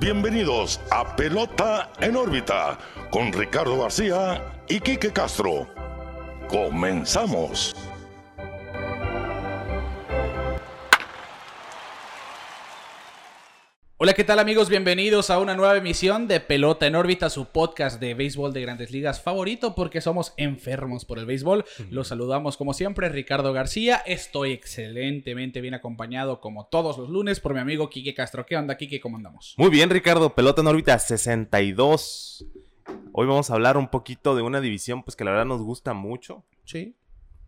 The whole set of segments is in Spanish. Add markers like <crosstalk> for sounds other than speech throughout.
bienvenidos a Pelota en órbita con Ricardo García y Quique Castro. Comenzamos. Hola, ¿qué tal amigos? Bienvenidos a una nueva emisión de Pelota en órbita, su podcast de béisbol de grandes ligas favorito porque somos enfermos por el béisbol. Los saludamos como siempre, Ricardo García. Estoy excelentemente bien acompañado como todos los lunes por mi amigo Quique Castro. ¿Qué onda, Quique? ¿Cómo andamos? Muy bien, Ricardo. Pelota en órbita 62. Hoy vamos a hablar un poquito de una división pues que la verdad nos gusta mucho. Sí.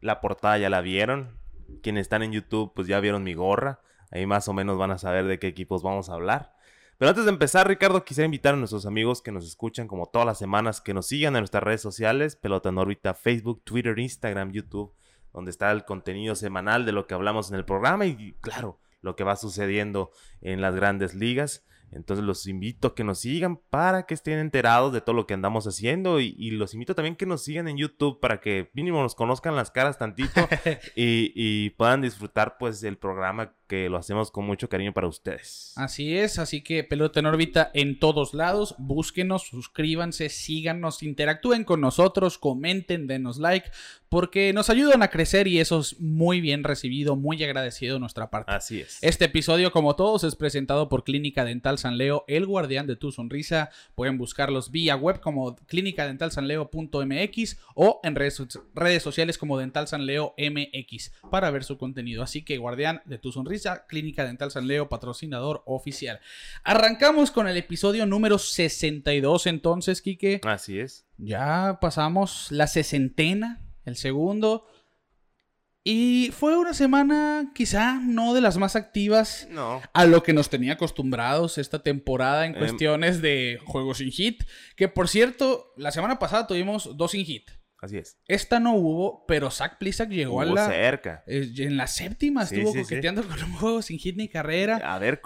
La portada ya la vieron. Quienes están en YouTube pues ya vieron mi gorra. Ahí más o menos van a saber de qué equipos vamos a hablar. Pero antes de empezar, Ricardo, quisiera invitar a nuestros amigos que nos escuchan como todas las semanas, que nos sigan en nuestras redes sociales, Pelota en órbita, Facebook, Twitter, Instagram, YouTube, donde está el contenido semanal de lo que hablamos en el programa y, claro, lo que va sucediendo en las grandes ligas. Entonces los invito a que nos sigan para que estén enterados de todo lo que andamos haciendo y, los invito también que nos sigan en YouTube para que mínimo nos conozcan las caras tantito <laughs> y, y, puedan disfrutar pues el programa que lo hacemos con mucho cariño para ustedes. Así es, así que pelota en órbita en todos lados, búsquenos, suscríbanse, síganos, interactúen con nosotros, comenten, denos like, porque nos ayudan a crecer y eso es muy bien recibido, muy agradecido de nuestra parte. Así es. Este episodio, como todos, es presentado por Clínica Dental San Leo, el guardián de tu sonrisa. Pueden buscarlos vía web como clínicadentalsanleo.mx o en redes, redes sociales como Dental San Leo MX para ver su contenido. Así que guardián de tu sonrisa, Clínica Dental San Leo, patrocinador oficial. Arrancamos con el episodio número 62 entonces, Quique. Así es. Ya pasamos la sesentena el segundo. Y fue una semana quizá no de las más activas a lo que nos tenía acostumbrados esta temporada en em. cuestiones de juegos sin hit. Que por cierto, la semana pasada tuvimos dos sin hit. Así es. Esta no hubo, pero Zach Plisak llegó a la. cerca. Eh, en la séptima estuvo coqueteando con un juego sin hit ni carrera. A ver,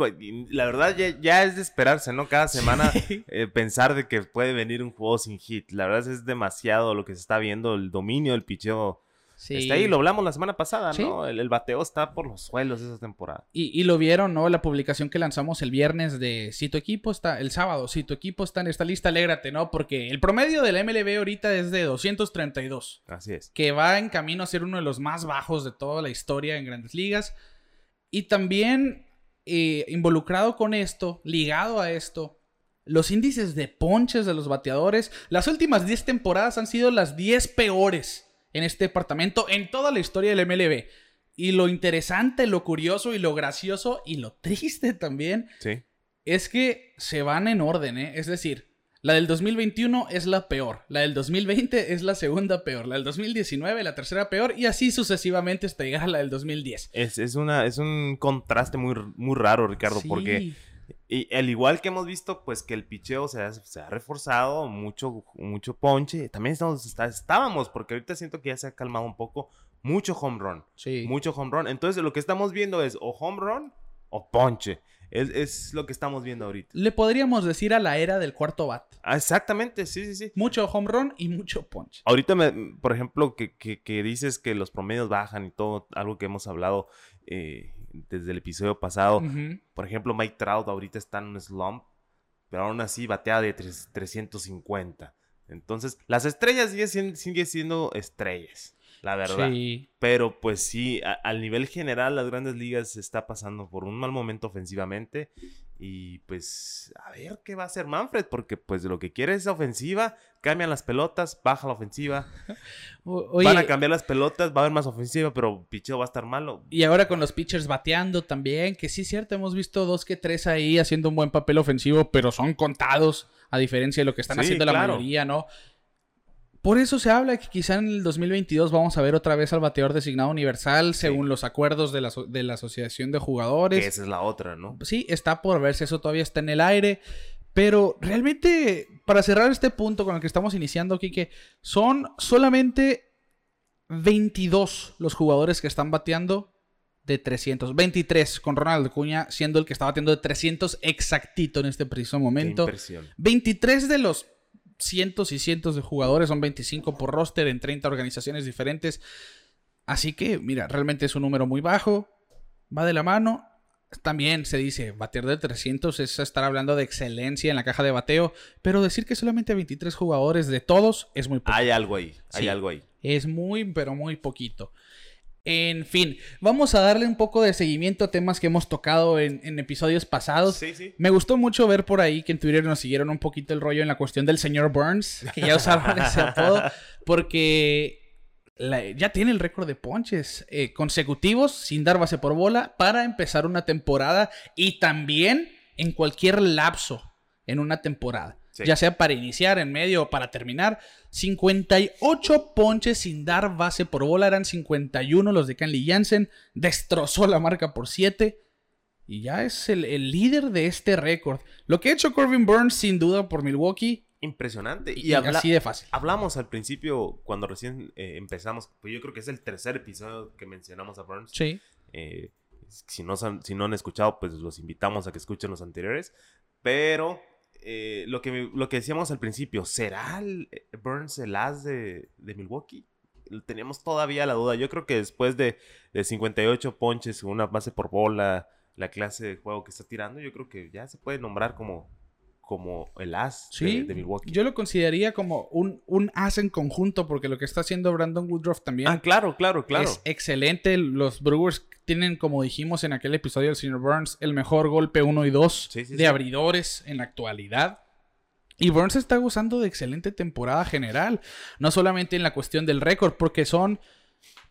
la verdad ya, es de esperarse, ¿no? Cada semana <laughs> eh, pensar de que puede venir un juego sin hit. La verdad es demasiado lo que se está viendo, el dominio del picheo Está ahí, lo hablamos la semana pasada, ¿no? El, bateo está por los suelos esa temporada. Y, lo vieron, ¿no? La publicación que lanzamos el viernes de si tu equipo está, el sábado, si tu equipo está en esta lista, alégrate, ¿no? Porque el promedio del MLB ahorita es de 232. Así es. Que va en camino a ser uno de los más bajos de toda la historia en grandes ligas. Y también eh, involucrado con esto, ligado a esto, los índices de ponches de los bateadores. Las últimas 10 temporadas han sido las 10 peores en este departamento en toda la historia del MLB. Y lo interesante, lo curioso y lo gracioso y lo triste también es que se van en orden, ¿eh? Es decir, la del 2021 es la peor, la del 2020 es la segunda peor, la del 2019 la tercera peor y así sucesivamente hasta llegar a la del 2010. Es, es, una, es un contraste muy, muy raro, Ricardo, porque y al igual que hemos visto, pues que el picheo se ha, se ha reforzado, mucho, mucho ponche. También estamos, estábamos, porque ahorita siento que ya se ha calmado un poco, mucho home run. Sí. Mucho home run. Entonces lo que estamos viendo es o home run o ponche. Es, es, lo que estamos viendo ahorita. Le podríamos decir a la era del cuarto bat. Ah, exactamente, sí, sí, sí. Mucho home run y mucho punch. Ahorita, me, por ejemplo, que, que, que, dices que los promedios bajan y todo, algo que hemos hablado. Eh, desde el episodio pasado. Por ejemplo, Mike Trout ahorita está en un slump, pero aún así batea de 350. Entonces, las estrellas siguen siendo, siendo estrellas, la verdad. Pero pues sí, al nivel general, las grandes ligas se está pasando por un mal momento ofensivamente. Y pues, a ver qué va a hacer Manfred, porque pues lo que quiere es ofensiva, cambian las pelotas, baja la ofensiva. <laughs> Van a cambiar las pelotas, va a haber más ofensiva, pero picheo va a estar malo. Y ahora con los pitchers bateando también, que sí es cierto, hemos visto dos que tres ahí haciendo un buen papel ofensivo, pero son contados, a diferencia de lo que están haciendo la mayoría, ¿no? Por eso se habla que quizá en el 2022 vamos a ver otra vez al bateador designado universal según los acuerdos de la, de la Asociación de Jugadores. esa es la otra, ¿no? Sí, está por verse, eso todavía está en el aire. Pero realmente, para cerrar este punto con el que estamos iniciando, Kike, son solamente 22 los jugadores que están bateando de 300. 23 con Ronald Cuña siendo el que está bateando de 300 exactito en este preciso momento. 23 de los cientos y cientos de jugadores, son 25 por roster en 30 organizaciones diferentes. Así que, mira, realmente es un número muy bajo, va de la mano. También se dice, batear de 300 es estar hablando de excelencia en la caja de bateo, pero decir que solamente 23 jugadores de todos es muy poco. Hay algo ahí, hay Sí. algo ahí. Es muy, pero muy poquito. En fin, vamos a darle un poco de seguimiento a temas que hemos tocado en, en episodios pasados. Sí, sí. Me gustó mucho ver por ahí que en Twitter nos siguieron un poquito el rollo en la cuestión del señor Burns, <laughs> que ya usaron ese apodo, porque la- ya tiene el récord de ponches eh, consecutivos sin dar base por bola para empezar una temporada y también en cualquier lapso en una temporada. Sí. Ya sea para iniciar, en medio o para terminar. 58 ponches sin dar base por bola. Eran 51 los de Kenley Jansen. Destrozó la marca por 7. Y ya es el, el líder de este récord. Lo que ha hecho Corbin Burns, sin duda, por Milwaukee. Impresionante. Y, Y, habla- así de fácil. hablamos al principio, cuando recién eh, empezamos, pues yo creo que es el tercer episodio que mencionamos a Burns. Sí. Eh, si, no, si no han escuchado, pues los invitamos a que escuchen los anteriores. Pero eh, lo, que, me- lo que decíamos al principio, ¿será el, eh, Burns el as de, de Milwaukee? Teníamos todavía la duda. Yo creo que después de, de 58 ponches, una base por bola, la clase de juego que está tirando, yo creo que ya se puede nombrar como, como el as de- Sí, de, Milwaukee. yo lo consideraría como un, un as en conjunto, porque lo que está haciendo Brandon Woodruff también Ah, claro, claro, claro. es excelente. Los Brewers tienen, como dijimos en aquel episodio del señor Burns, el mejor golpe 1 y 2 Sí, sí, de sí. abridores en la actualidad. Y Burns está gozando de excelente temporada general, no solamente en la cuestión del récord, porque son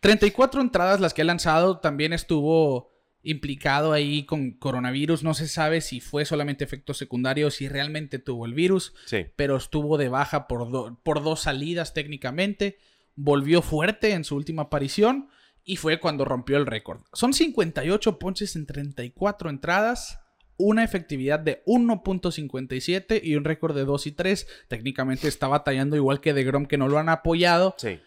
34 entradas las que ha lanzado, también estuvo implicado ahí con coronavirus, no se sabe si fue solamente efecto secundario o si realmente tuvo el virus Sí. pero estuvo de baja por, do- por dos salidas técnicamente. Volvió fuerte en su última aparición y fue cuando rompió el récord. Son 58 ponches en 34 entradas, una efectividad de 1.57 y un récord de 2 y 3. Técnicamente está batallando igual que de Grom que no lo han apoyado, Sí.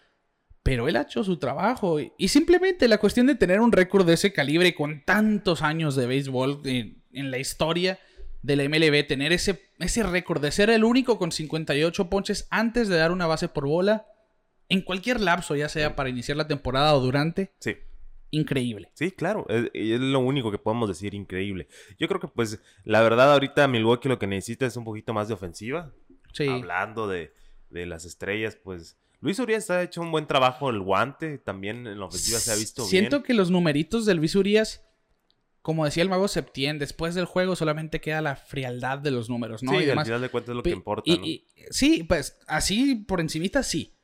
pero él ha hecho su trabajo. Y, simplemente la cuestión de tener un récord de ese calibre con tantos años de béisbol en, en la historia de la MLB, tener ese, ese récord de ser el único con 58 ponches antes de dar una base por bola, en cualquier lapso, ya sea para iniciar la temporada o durante, Sí. increíble. Sí, claro, es, es lo único que podemos decir, increíble. Yo creo que pues la verdad ahorita Milwaukee lo que necesita es un poquito más de ofensiva. Sí. Hablando de, de las estrellas, pues Luis Urias ha hecho un buen trabajo en el guante, también en la ofensiva se ha visto Siento bien. que los numeritos del Luis Urias, como decía el mago Septién, después del juego solamente queda la frialdad de los números, ¿no? sí, Y al final de cuentas es lo que importa, y- ¿no? y- sí, pues así por encimita sí.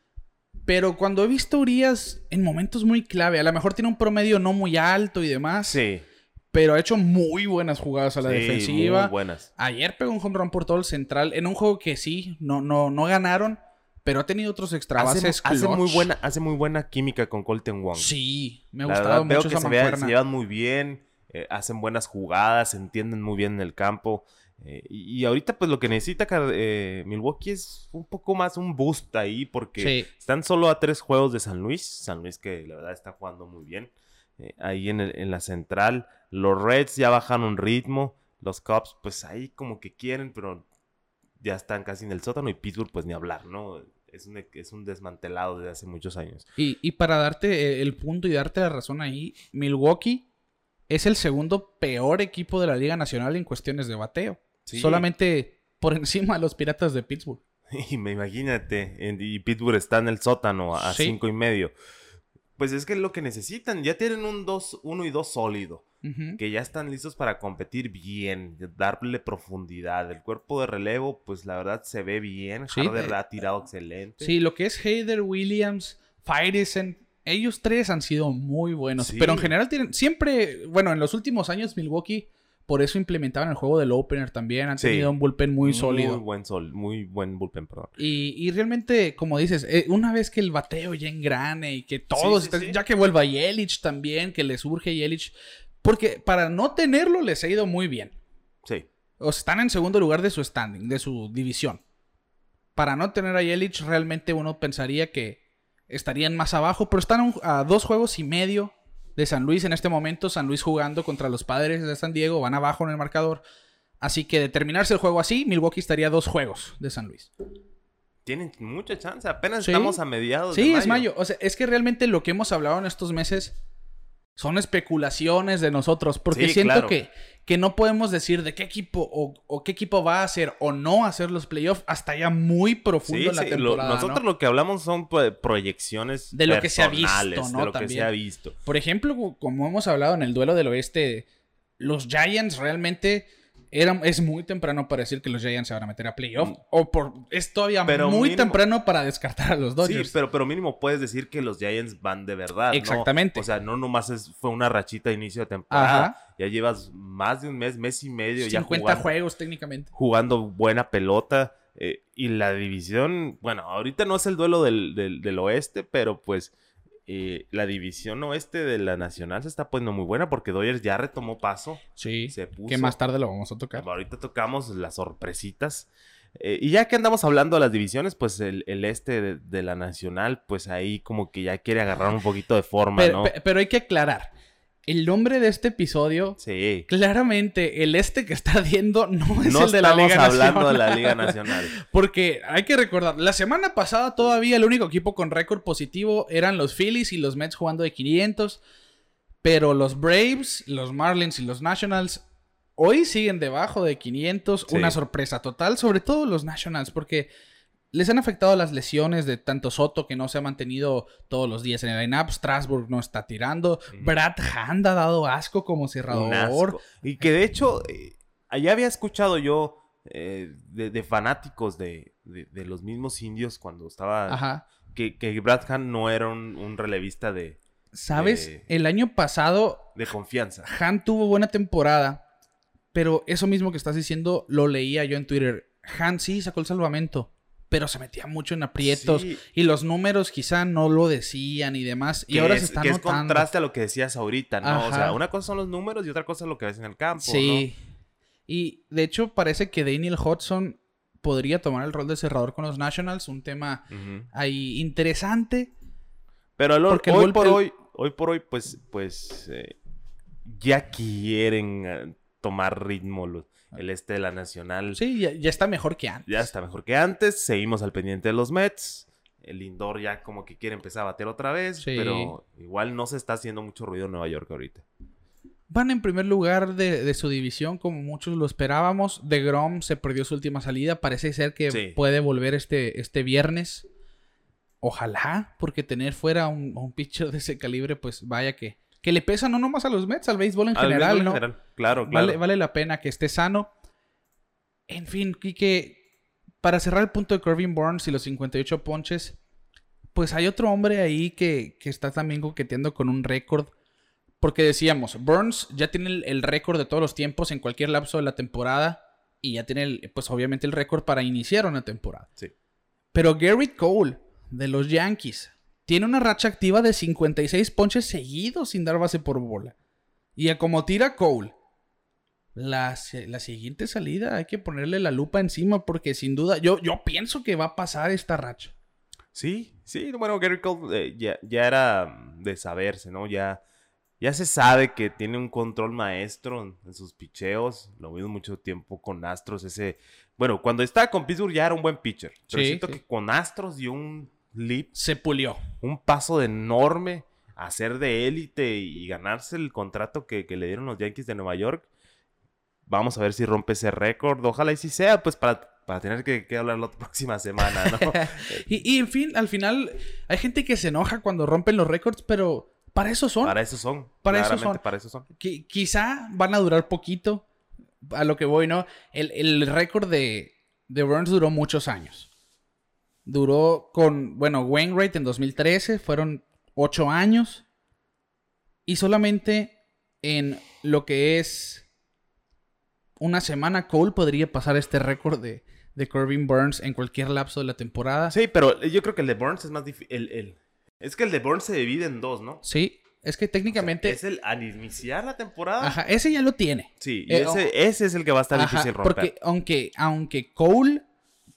Pero cuando he visto a Urias en momentos muy clave, a lo mejor tiene un promedio no muy alto y demás, Sí, pero ha hecho muy buenas jugadas a la sí, defensiva. muy buenas. Ayer pegó un home run por todo el central en un juego que sí, no, no, no ganaron, pero ha tenido otros extra Hace, hace muy buena, hace muy buena química con Colton Wong. Sí, me ha gustado verdad, veo mucho que esa se llevan muy bien, eh, hacen buenas jugadas, se entienden muy bien en el campo. Eh, y, y ahorita, pues lo que necesita eh, Milwaukee es un poco más un boost ahí, porque Sí. están solo a tres juegos de San Luis. San Luis, que la verdad está jugando muy bien. eh, ahí en, el- en la central. Los Reds ya bajaron ritmo. Los Cubs, pues ahí como que quieren, pero ya están casi en el sótano. Y Pittsburgh, pues ni hablar, ¿no? Es un, es un desmantelado desde hace muchos años. Y, y para darte el punto y darte la razón ahí, Milwaukee es el segundo peor equipo de la Liga Nacional en cuestiones de bateo. Sí. Solamente por <laughs> encima de los Piratas de Pittsburgh. <laughs> Y me imagínate, y Pittsburgh está en el sótano a Sí. cinco y medio. Pues es que es lo que necesitan. Ya tienen un 2, 1 y 2 sólido. Que ya están listos para competir bien, darle profundidad. El cuerpo de relevo, pues la verdad se ve bien. Sí, Harder eh, ha tirado excelente. Sí, lo que es Heider, Williams, Firesen, ellos tres han sido muy buenos. Sí. Pero en general tienen, siempre, bueno, en los últimos años Milwaukee, por eso implementaban el juego del opener también. Han Sí. tenido un bullpen muy sólido. Muy buen sol, muy buen bullpen, perdón. Y, y realmente, como dices, eh, una vez que el bateo ya engrane y que todos, sí, estén- sí. ya que vuelva Yelich también, que le surge Yelich, porque para no tenerlo les ha ido muy bien. Sí. O sea, están en segundo lugar de su standing, de su división. Para no tener a Yelich, realmente uno pensaría que estarían más abajo, pero están a dos juegos y medio de San Luis en este momento. San Luis jugando contra los padres de San Diego, van abajo en el marcador. Así que de terminarse el juego así, Milwaukee estaría dos juegos de San Luis. Tienen mucha chance. Apenas Sí. estamos a mediados de Sí, mayo. es mayo. O sea, es que realmente lo que hemos hablado en estos meses son especulaciones de nosotros, porque Sí, siento claro. que, que no podemos decir de qué equipo o, o qué equipo va a hacer o no hacer los playoffs hasta ya muy profundo Sí, en la sí, lo- temporada. nosotros ¿no? lo que hablamos son pues, proyecciones De lo que se ha visto, ¿no? De lo que se ha visto. Por ejemplo, como hemos hablado en el duelo del oeste, los Giants realmente eran, es muy temprano para decir que los Giants se van a meter a playoff. O por, es todavía Mm. Pero muy mínimo- temprano para descartar a los Dodgers. Sí, pero, pero mínimo puedes decir que los Giants van de verdad. ¿no? Exactamente. O sea, no nomás es- fue una rachita de inicio de temporada. Ajá. Ya llevas más de un mes, mes y medio ya 50 jugando, juegos técnicamente. jugando buena pelota. eh, y la división, bueno, ahorita no es el duelo del, del- del oeste, pero pues eh, la división oeste de la nacional se está poniendo muy buena porque Dodgers ya retomó paso. Sí. Se puso. Que más tarde lo vamos a tocar. Ahorita tocamos las sorpresitas. Eh, y ya que andamos hablando de las divisiones, pues el, el este de, de la nacional, pues ahí como que ya quiere agarrar un poquito de forma, Pero, ¿no? pe- pero hay que aclarar. El nombre de este episodio, Sí. claramente, el este que está viendo no es No el de la estamos Liga hablando de Nacional. la Liga <laughs> Nacional. Porque hay que recordar, la semana pasada todavía el único equipo con récord positivo eran los Phillies y los Mets jugando de 500. Pero los Braves, los Marlins y los Nationals hoy siguen debajo de 500. Sí. Una sorpresa total, sobre todo los Nationals, porque les han afectado las lesiones de tanto Soto que no se ha mantenido todos los días en el line-up. Strasburg no está tirando. Brad Hand ha dado asco como cerrador. asco. Y que de hecho, eh, allá había escuchado yo eh, de, de fanáticos de, de- de los mismos indios cuando estaba... Ajá. Que, que Brad Hand no era un, un relevista de, ¿Sabes? El año pasado de confianza. Han tuvo buena temporada, pero eso mismo que estás diciendo lo leía yo en Twitter. Han sí sacó el salvamento, pero se metía mucho en aprietos Sí. y los números quizá no lo decían y demás. Y ahora es, se está que es notando. contraste a lo que decías ahorita, ¿no? O sea, una cosa son los números y otra cosa es lo que ves en el campo, Sí. Y de hecho parece que Daniel Hodgson podría tomar el rol de cerrador con los Nationals, un tema ahí interesante. Pero Porque hoy por el- hoy, hoy por hoy, pues, pues, eh, ya quieren eh, tomar ritmo los- el este de la nacional. Sí, ya, ya está mejor que antes. Ya está mejor que antes. Seguimos al pendiente de los Mets. El indoor ya como que quiere empezar a bater otra vez. Sí. Pero igual no se está haciendo mucho ruido en Nueva York ahorita. Van en primer lugar de, de su división, como muchos lo esperábamos. De Grom se perdió su última salida. Parece ser que Sí. puede volver este, este viernes. Ojalá, porque tener fuera un, un pitcher de ese calibre, pues vaya que, que le pesa no nomás a los Mets, al béisbol en Al general, béisbol en ¿no? general. Claro, claro. Vale, vale la pena que esté sano. En fin, Kike, para cerrar el punto de Corbin Burns y los 58 ponches, pues hay otro hombre ahí que, que está también coqueteando con un récord. Porque decíamos, Burns ya tiene el, el récord de todos los tiempos en cualquier lapso de la temporada. Y ya tiene, el- pues obviamente, el récord para iniciar una temporada. Sí. Pero Garrett Cole, de los Yankees, tiene una racha activa de 56 ponches seguidos sin dar base por bola. Y a como tira Cole, la, la siguiente salida hay que ponerle la lupa encima porque sin duda yo, yo pienso que va a pasar esta racha. Sí, sí, bueno, Gary Cole eh, ya, ya era de saberse, ¿no? Ya, ya se sabe que tiene un control maestro en, en sus picheos. Lo vimos mucho tiempo con Astros. Ese, bueno, cuando estaba con Pittsburgh ya era un buen pitcher. Pero Sí, siento sí. que con Astros dio un leap, Se pulió. un paso de enorme a ser de élite y ganarse el contrato que, que le dieron los Yankees de Nueva York. Vamos a ver si rompe ese récord. Ojalá y si sea, pues para, para tener que, que hablar la próxima semana, ¿no? <laughs> Y, y, en fin, al final hay gente que se enoja cuando rompen los récords, pero para eso son. Para eso son. Para eso son. Para eso son. Qui- quizá van a durar poquito. A lo que voy, ¿no? El, el récord de, de Burns duró muchos años. Duró con, bueno, Wainwright en 2013, fueron ocho años. Y solamente en lo que es una semana, Cole podría pasar este récord de, de Corbin Burns en cualquier lapso de la temporada. Sí, pero yo creo que el de Burns es más difícil. El, el- Es que el de Burns se divide en dos, ¿no? Sí, es que técnicamente... Es el al iniciar la temporada. Ajá, ese ya lo tiene. Sí, y Eh, ese, ese es el que va a estar Ajá, difícil romper. Porque aunque, aunque Cole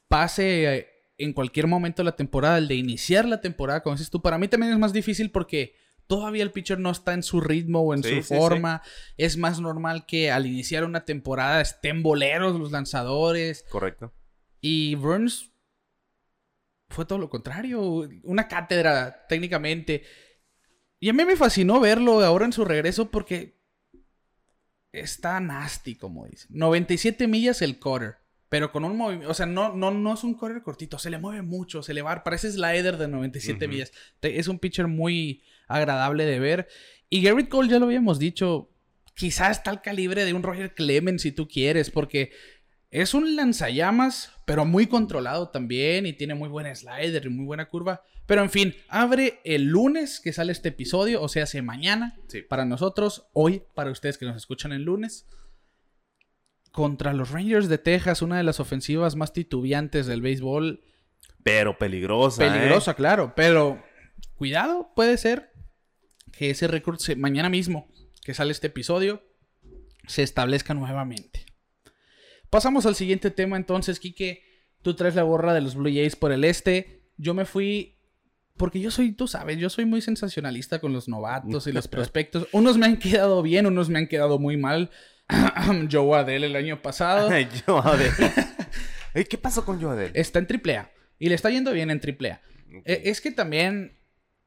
pase eh, en cualquier momento de la temporada, el de iniciar la temporada, como dices tú, para mí también es más difícil porque todavía el pitcher no está en su ritmo o en Sí, su sí, forma. Es más normal que al iniciar una temporada estén boleros los lanzadores. Correcto. Y Burns fue todo lo contrario. Una cátedra, técnicamente. Y a mí me fascinó verlo ahora en su regreso porque está nasty, como dice. 97 millas el cutter. Pero con un movimiento, o sea, no, no, no es un correr cortito, se le mueve mucho, se le va, parece slider de 97 millas. Es un pitcher muy agradable de ver. Y Garrett Cole ya lo habíamos dicho, quizás está al calibre de un Roger Clemens si tú quieres, porque es un lanzallamas, pero muy controlado también y tiene muy buen slider y muy buena curva. Pero en fin, abre el lunes que sale este episodio, o sea, hace mañana para nosotros, hoy para ustedes que nos escuchan el lunes contra los Rangers de Texas, una de las ofensivas más titubeantes del béisbol. Pero peligrosa. ¿eh? Peligrosa, claro. Pero cuidado, puede ser que ese récord mañana mismo que sale este episodio se establezca nuevamente. Pasamos al siguiente tema entonces, Kike. Tú traes la borra de los Blue Jays por el este. Yo me fui porque yo soy, tú sabes, yo soy muy sensacionalista con los novatos y los <laughs> prospectos. Unos me han quedado bien, unos me han quedado muy mal. <clears throat> Joe Adele el año pasado. <laughs> Joe Adele. <laughs> ¿Qué pasó con Joe Adele? Está en AAA. Y le está yendo bien en AAA. E, es que también,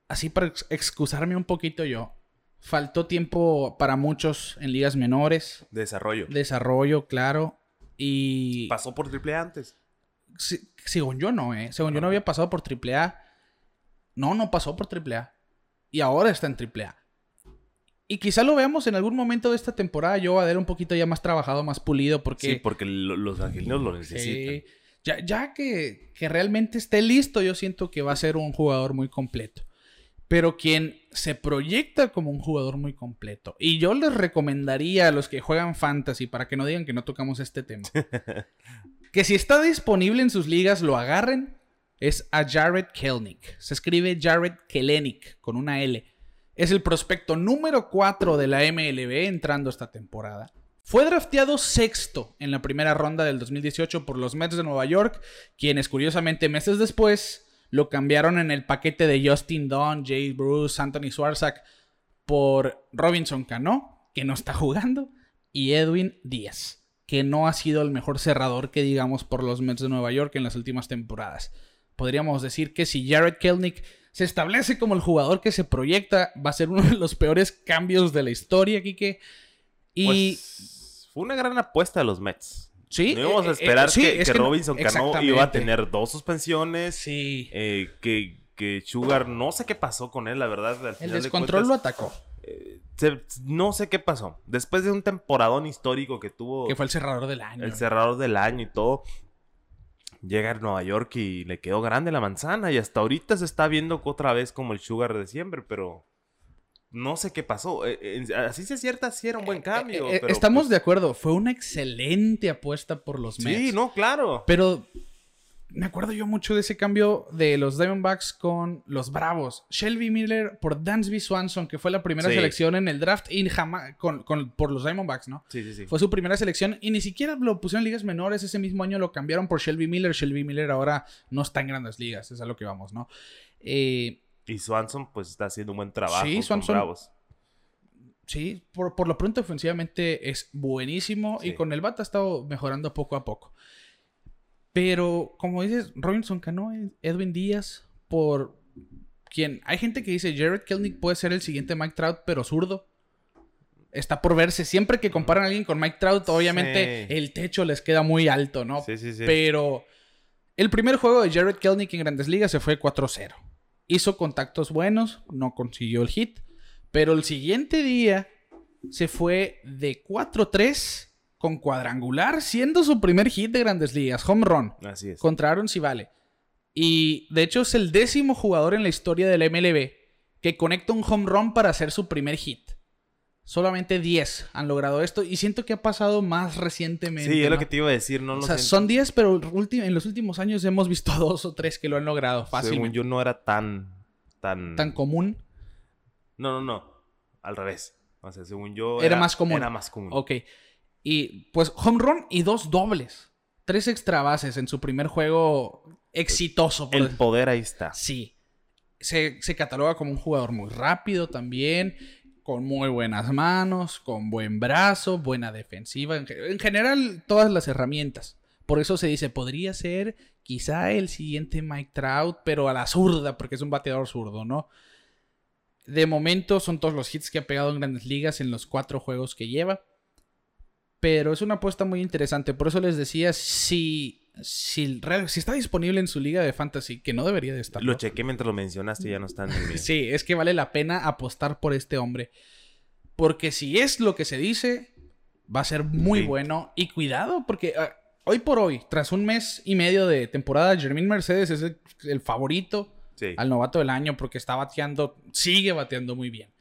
así para excusarme un poquito yo, faltó tiempo para muchos en ligas menores. Desarrollo. Desarrollo, claro. Y... ¿Pasó por AAA antes? según yo no, ¿eh? Según yo no había pasado por AAA. No, no pasó por AAA. Y ahora está en AAA. Y quizá lo veamos en algún momento de esta temporada. Yo a ver un poquito ya más trabajado, más pulido, porque. Sí, porque los angelinos lo necesitan. ya, ya que, que, realmente esté listo, yo siento que va a ser un jugador muy completo. Pero quien se proyecta como un jugador muy completo. Y yo les recomendaría a los que juegan fantasy, para que no digan que no tocamos este tema, <laughs> que si está disponible en sus ligas, lo agarren. Es a Jared Kelnick. Se escribe Jared Kelenic con una L. Es el prospecto número 4 de la MLB entrando esta temporada. Fue drafteado sexto en la primera ronda del 2018 por los Mets de Nueva York, quienes curiosamente meses después lo cambiaron en el paquete de Justin Dunn, Jay Bruce, Anthony Swarzak por Robinson Cano, que no está jugando, y Edwin Díaz, que no ha sido el mejor cerrador que digamos por los Mets de Nueva York en las últimas temporadas. Podríamos decir que si Jared Kelnick se establece como el jugador que se proyecta. Va a ser uno de los peores cambios de la historia, Kike. Y. Pues, fue una gran apuesta de los Mets. Sí. No íbamos a eh, eh, esperar que, Robinson Cano iba a tener dos suspensiones. Sí. Eh, que, que Sugar, no sé qué pasó con él, la verdad. el descontrol lo atacó. no sé qué pasó. Después de un temporadón histórico que tuvo. Que fue el cerrador del año. El cerrador del año y todo llega a Nueva York y le quedó grande la manzana y hasta ahorita se está viendo otra vez como el Sugar de siempre, pero no sé qué pasó. Eh, eh, así se cierta, sí era un buen eh, cambio. estamos pues de acuerdo, fue una excelente apuesta por los Mets. Sí, no, claro. Pero me acuerdo yo mucho de ese cambio de los Diamondbacks con los Bravos. Shelby Miller por Dansby Swanson, que fue la primera selección en el draft y jamás con, por los Diamondbacks, ¿no? Sí, sí, sí. Fue su primera selección y ni siquiera lo pusieron en ligas menores. Ese mismo año lo cambiaron por Shelby Miller. Shelby Miller ahora no está en grandes ligas, es a lo que vamos, ¿no? Eh, y Swanson, pues está haciendo un buen trabajo sí, con Bravos. Sí, por, por, lo pronto ofensivamente es buenísimo y con el bat ha estado mejorando poco a poco. Pero, como dices, Robinson Cano, Edwin Díaz, por quien. Hay gente que dice Jared Kelnick puede ser el siguiente Mike Trout, pero zurdo. Está por verse. Siempre que comparan a alguien con Mike Trout, obviamente el techo les queda muy alto, ¿no? Sí, sí, sí. Pero el primer juego de Jared Kelnick en Grandes Ligas se fue 4-0. Hizo contactos buenos, no consiguió el hit. Pero el siguiente día se fue de 4-3 con cuadrangular, siendo su primer hit de grandes ligas, home run. Así es. Contra Aaron Civale. Y de hecho es el décimo jugador en la historia del MLB que conecta un home run para hacer su primer hit. Solamente 10 han logrado esto y siento que ha pasado más recientemente. Sí, es lo que te iba a decir, no O sea, son 10, pero en los últimos años hemos visto dos o tres que lo han logrado fácilmente. Según yo no era tan tan tan común. No, no, no, al revés. O sea, según yo era, era más común. Era más común. Ok. Y pues home run y dos dobles. Tres extra bases en su primer juego exitoso. El poder ahí está. Sí. Se, cataloga como un jugador muy rápido también, con muy buenas manos, con buen brazo, buena defensiva. En, en general, todas las herramientas. Por eso se dice, podría ser quizá el siguiente Mike Trout, pero a la zurda, porque es un bateador zurdo, ¿no? De momento son todos los hits que ha pegado en grandes ligas en los cuatro juegos que lleva. Pero es una apuesta muy interesante. Por eso les decía, si, si, está disponible en su liga de fantasy, que no debería de estar. Lo chequé mientras lo mencionaste, ya no está en. <laughs> Sí, es que vale la pena apostar por este hombre. Porque si es lo que se dice, va a ser muy Sí. bueno. Y cuidado, porque ah, hoy por hoy, tras un mes y medio de temporada, Jermín Mercedes es el, el favorito Sí. al novato del año porque está bateando, sigue bateando muy bien.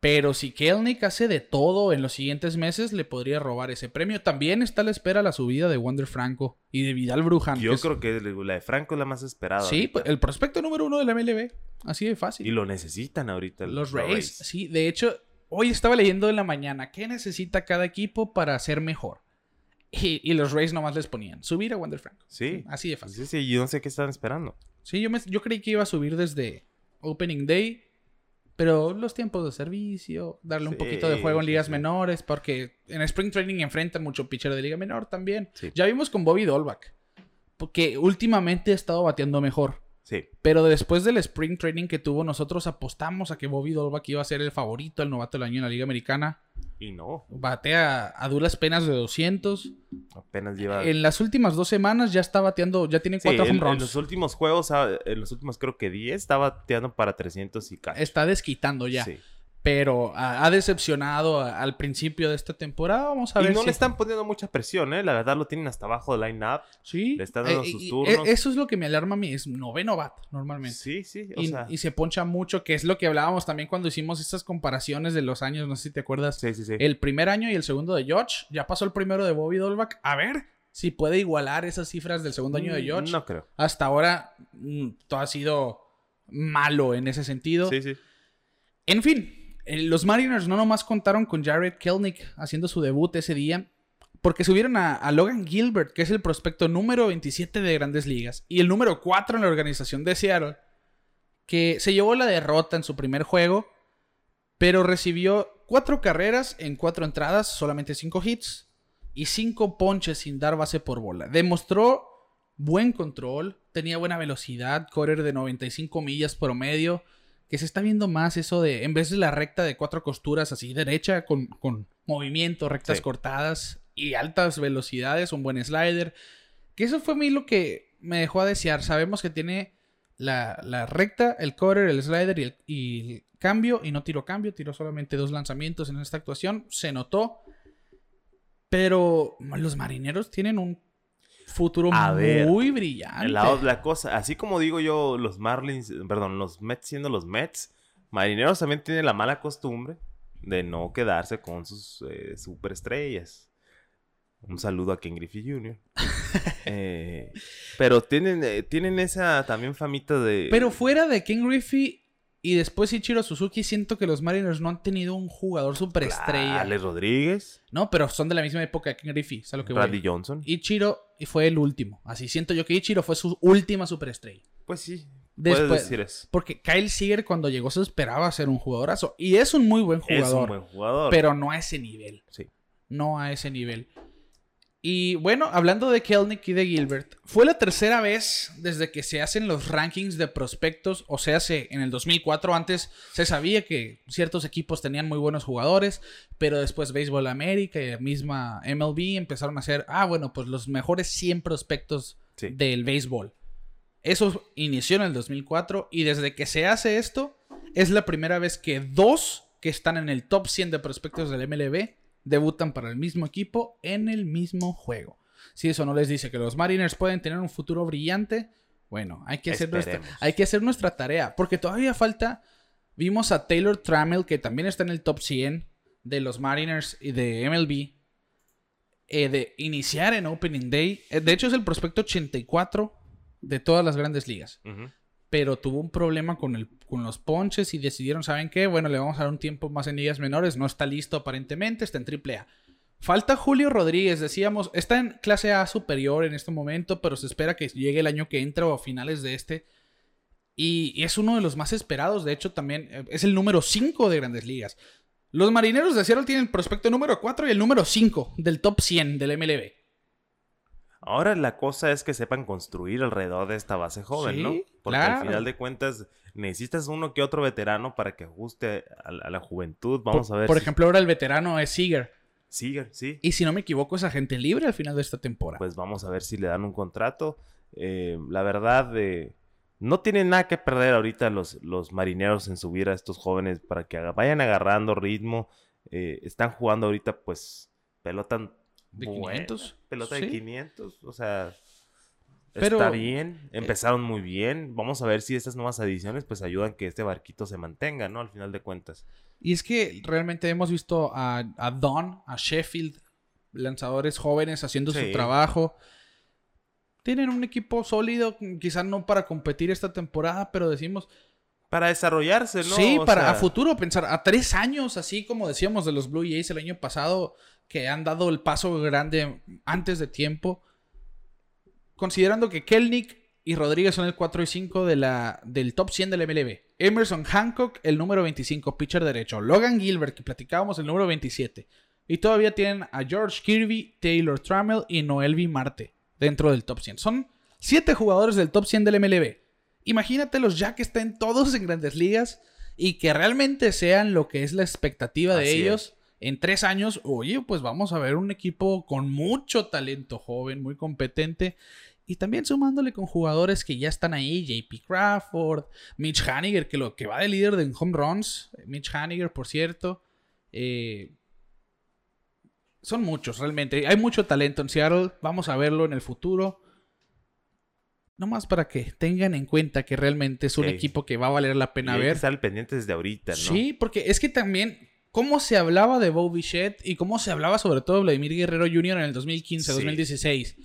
Pero si Kelnick hace de todo en los siguientes meses, le podría robar ese premio. También está a la espera la subida de Wander Franco y de Vidal Brujan. Yo que es- creo que la de Franco es la más esperada. Sí, ahorita. el prospecto número uno de la MLB. Así de fácil. Y lo necesitan ahorita. Los Rays, sí. De hecho, hoy estaba leyendo en la mañana qué necesita cada equipo para ser mejor. Y, y los Rays nomás les ponían subir a Wander Franco. Sí. Así de fácil. Sí, sí, yo no sé qué están esperando. Sí, yo, me- yo creí que iba a subir desde Opening Day. Pero los tiempos de servicio, darle un poquito de juego en ligas sí. menores, porque en Spring Training enfrentan mucho pitcher de liga menor también. Ya vimos con Bobby Dolbach, porque últimamente ha estado bateando mejor. Sí. Pero después del Spring Training que tuvo, nosotros apostamos a que Bobby Dolbach iba a ser el favorito, el novato del año en la Liga Americana. Y no. Batea a duras penas de 200. Apenas lleva. En las últimas dos semanas ya está bateando, ya tiene Sí, cuatro en, home en runs. los últimos juegos, ah, en los últimos creo que 10, estaba tirando para 300 y cacho. Está desquitando ya. Sí. Pero ha decepcionado al principio de esta temporada. Vamos a Y ver no si... le están poniendo mucha presión, ¿eh? La verdad lo tienen hasta abajo del line-up. Sí. le están dando Eh, sus y- turnos. eh, Eso es lo que me alarma a mí. Es noveno bat, normalmente. Sí, sí. O Y, sea, y se poncha mucho, que es lo que hablábamos también cuando hicimos estas comparaciones de los años, no sé si te acuerdas. sí, sí, sí. El primer año y el segundo de George. Ya pasó el primero de Bobby Dolbach. A ver si puede igualar esas cifras del segundo año de Mm, George. No creo. Hasta ahora mm, todo ha sido malo en ese sentido. Sí, sí. En fin, los Mariners no nomás contaron con Jared Kelnick haciendo su debut ese día, porque subieron a, Logan Gilbert, que es el prospecto número 27 de grandes ligas, y el número 4 en la organización de Seattle, que se llevó la derrota en su primer juego, pero recibió cuatro carreras en cuatro entradas, solamente cinco hits, y cinco ponches sin dar base por bola. Demostró buen control, tenía buena velocidad, correr de 95 millas promedio, que se está viendo más eso de, en vez de la recta de cuatro costuras así derecha, con, con movimiento, rectas Sí. cortadas y altas velocidades, un buen slider. Que eso fue a mí lo que me dejó a desear. Sabemos que tiene la, la recta, el quarter, el slider y el, y el cambio, y no tiró cambio, tiró solamente dos lanzamientos en esta actuación, se notó. Pero los marineros tienen un futuro A ver, muy brillante. La, la cosa, así como digo yo, los Marlins, perdón, los Mets siendo los Mets, Marineros también tienen la mala costumbre de no quedarse con sus eh, superestrellas. Un saludo a Ken Griffey Jr. <laughs> Eh, pero tienen, eh, tienen esa también famita de... Pero fuera de King Griffey y después Ichiro Suzuki, siento que los Mariners no han tenido un jugador superestrella. Alex Rodríguez, No, pero son de la misma época que Griffey, es a lo que voy. Bradley Johnson. Ichiro fue el último. Así siento yo que Ichiro fue su última superestrella. Pues sí, Después- puedes decir eso. Porque Kyle Seager cuando llegó se esperaba ser un jugadorazo. Y es un muy buen Es jugador. un buen jugador. Pero no a ese nivel. Sí. No a ese nivel. Y bueno, hablando de Kelnick y de Gilbert, fue la tercera vez desde que se hacen los rankings de prospectos, o sea, se, en el 2004 antes se sabía que ciertos equipos tenían muy buenos jugadores, pero después Baseball América y la misma MLB empezaron a hacer, ah, bueno, pues los mejores 100 prospectos Sí. del béisbol. Eso inició en el 2004 y desde que se hace esto, es la primera vez que dos que están en el top 100 de prospectos del MLB debutan para el mismo equipo en el mismo juego. Si eso no les dice que los Mariners pueden tener un futuro brillante, bueno, hay que hacer, nuestra, Esperemos. hay que hacer nuestra tarea, porque todavía falta, vimos a Taylor Trammell, que también está en el top 100 de los Mariners y de MLB, eh, de iniciar en Opening Day. Eh, De hecho, es el prospecto 84 de todas las grandes ligas pero tuvo un problema con, el, con los ponches y decidieron, ¿saben qué? Bueno, le vamos a dar un tiempo más en ligas menores, no está listo aparentemente, está en AAA. Falta Julio Rodríguez, decíamos, está en clase A superior en este momento, pero se espera que llegue el año que entra o a finales de este. Y, es uno de los más esperados, de hecho también eh, es el número 5 de grandes ligas. Los marineros de Seattle tienen el prospecto número 4 y el número 5 del top 100 del MLB. Ahora la cosa es que sepan construir alrededor de esta base joven, ¿no? Porque al final de cuentas necesitas uno que otro veterano para que ajuste a, la- a la juventud. Por, Vamos a ver. por si- ejemplo, ahora el veterano es Seager. Sigue, sí. Y si no me equivoco, es agente libre al final de esta temporada. Pues vamos a ver si le dan un contrato. Eh, la verdad, eh, no tienen nada que perder ahorita los, los marineros en subir a estos jóvenes para que vayan agarrando ritmo. Eh, están jugando ahorita, pues, pelota ¿De buena, 500? Pelota Sí. de 500, o sea, Pero, está bien. Empezaron muy bien. Vamos a ver si estas nuevas adiciones, pues, ayudan que este barquito se mantenga, ¿no? Al final de cuentas. Y es que realmente hemos visto a, a Don, a Sheffield, lanzadores jóvenes haciendo Sí. su trabajo. Tienen un equipo sólido, quizás no para competir esta temporada, pero decimos, Para desarrollarse, ¿no? sí, O para sea, a futuro pensar, a tres años, así como decíamos de los Blue Jays el año pasado, que han dado el paso grande antes de tiempo, considerando que Kelnick y Rodríguez son el 4 y 5 de la, del top 100 del MLB. Emerson Hancock, el número 25, pitcher derecho. Logan Gilbert, que platicábamos, el número 27. Y todavía tienen a George Kirby, Taylor Trammell y Noel V. Marte dentro del top 100. Son 7 jugadores del top 100 del MLB. Imagínatelos ya que estén todos en grandes ligas y que realmente sean lo que es la expectativa de Así ellos. En tres años, oye, pues vamos a ver un equipo con mucho talento joven, muy competente. Y también sumándole con jugadores que ya están ahí, JP Crawford, Mitch Haniger, que lo que va de líder de home runs. Mitch Haniger, por cierto. Eh, son muchos, realmente. Hay mucho talento en Seattle. Vamos a verlo en el futuro. Nomás para que tengan en cuenta que realmente es un equipo que va a valer la y pena hay que ver. estar al pendiente desde ahorita, ¿no? Sí, porque es que también, cómo se hablaba de Bo Bichette y cómo se hablaba sobre todo de Vladimir Guerrero Jr. en el 2015, Sí. 2016.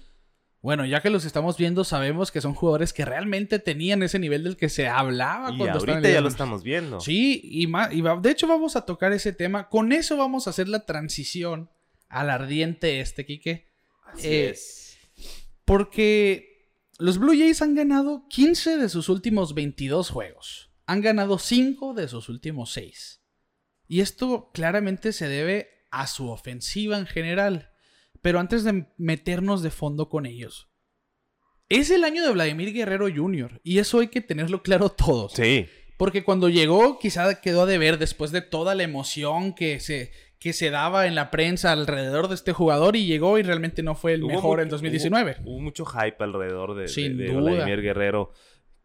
Bueno, ya que los estamos viendo, sabemos que son jugadores que realmente tenían ese nivel del que se hablaba Y cuando ahorita ya lo estamos viendo. Sí, y, va- de hecho vamos a tocar ese tema. Con eso vamos a hacer la transición al ardiente este, Quique. Así Eh, es. Porque los Blue Jays han ganado 15 de sus últimos 22 juegos. Han ganado 5 de sus últimos 6. Y esto claramente se debe a su ofensiva en general. Pero antes de meternos de fondo con ellos. Es el año de Vladimir Guerrero Jr. Y eso hay que tenerlo claro todos. Sí. Porque cuando llegó, quizá quedó a deber después de toda la emoción que se, que se daba en la prensa alrededor de este jugador. Y llegó y realmente no fue el Hubo mejor en 2019. Hubo, hubo mucho hype alrededor de, de- Sin de duda. Vladimir Guerrero.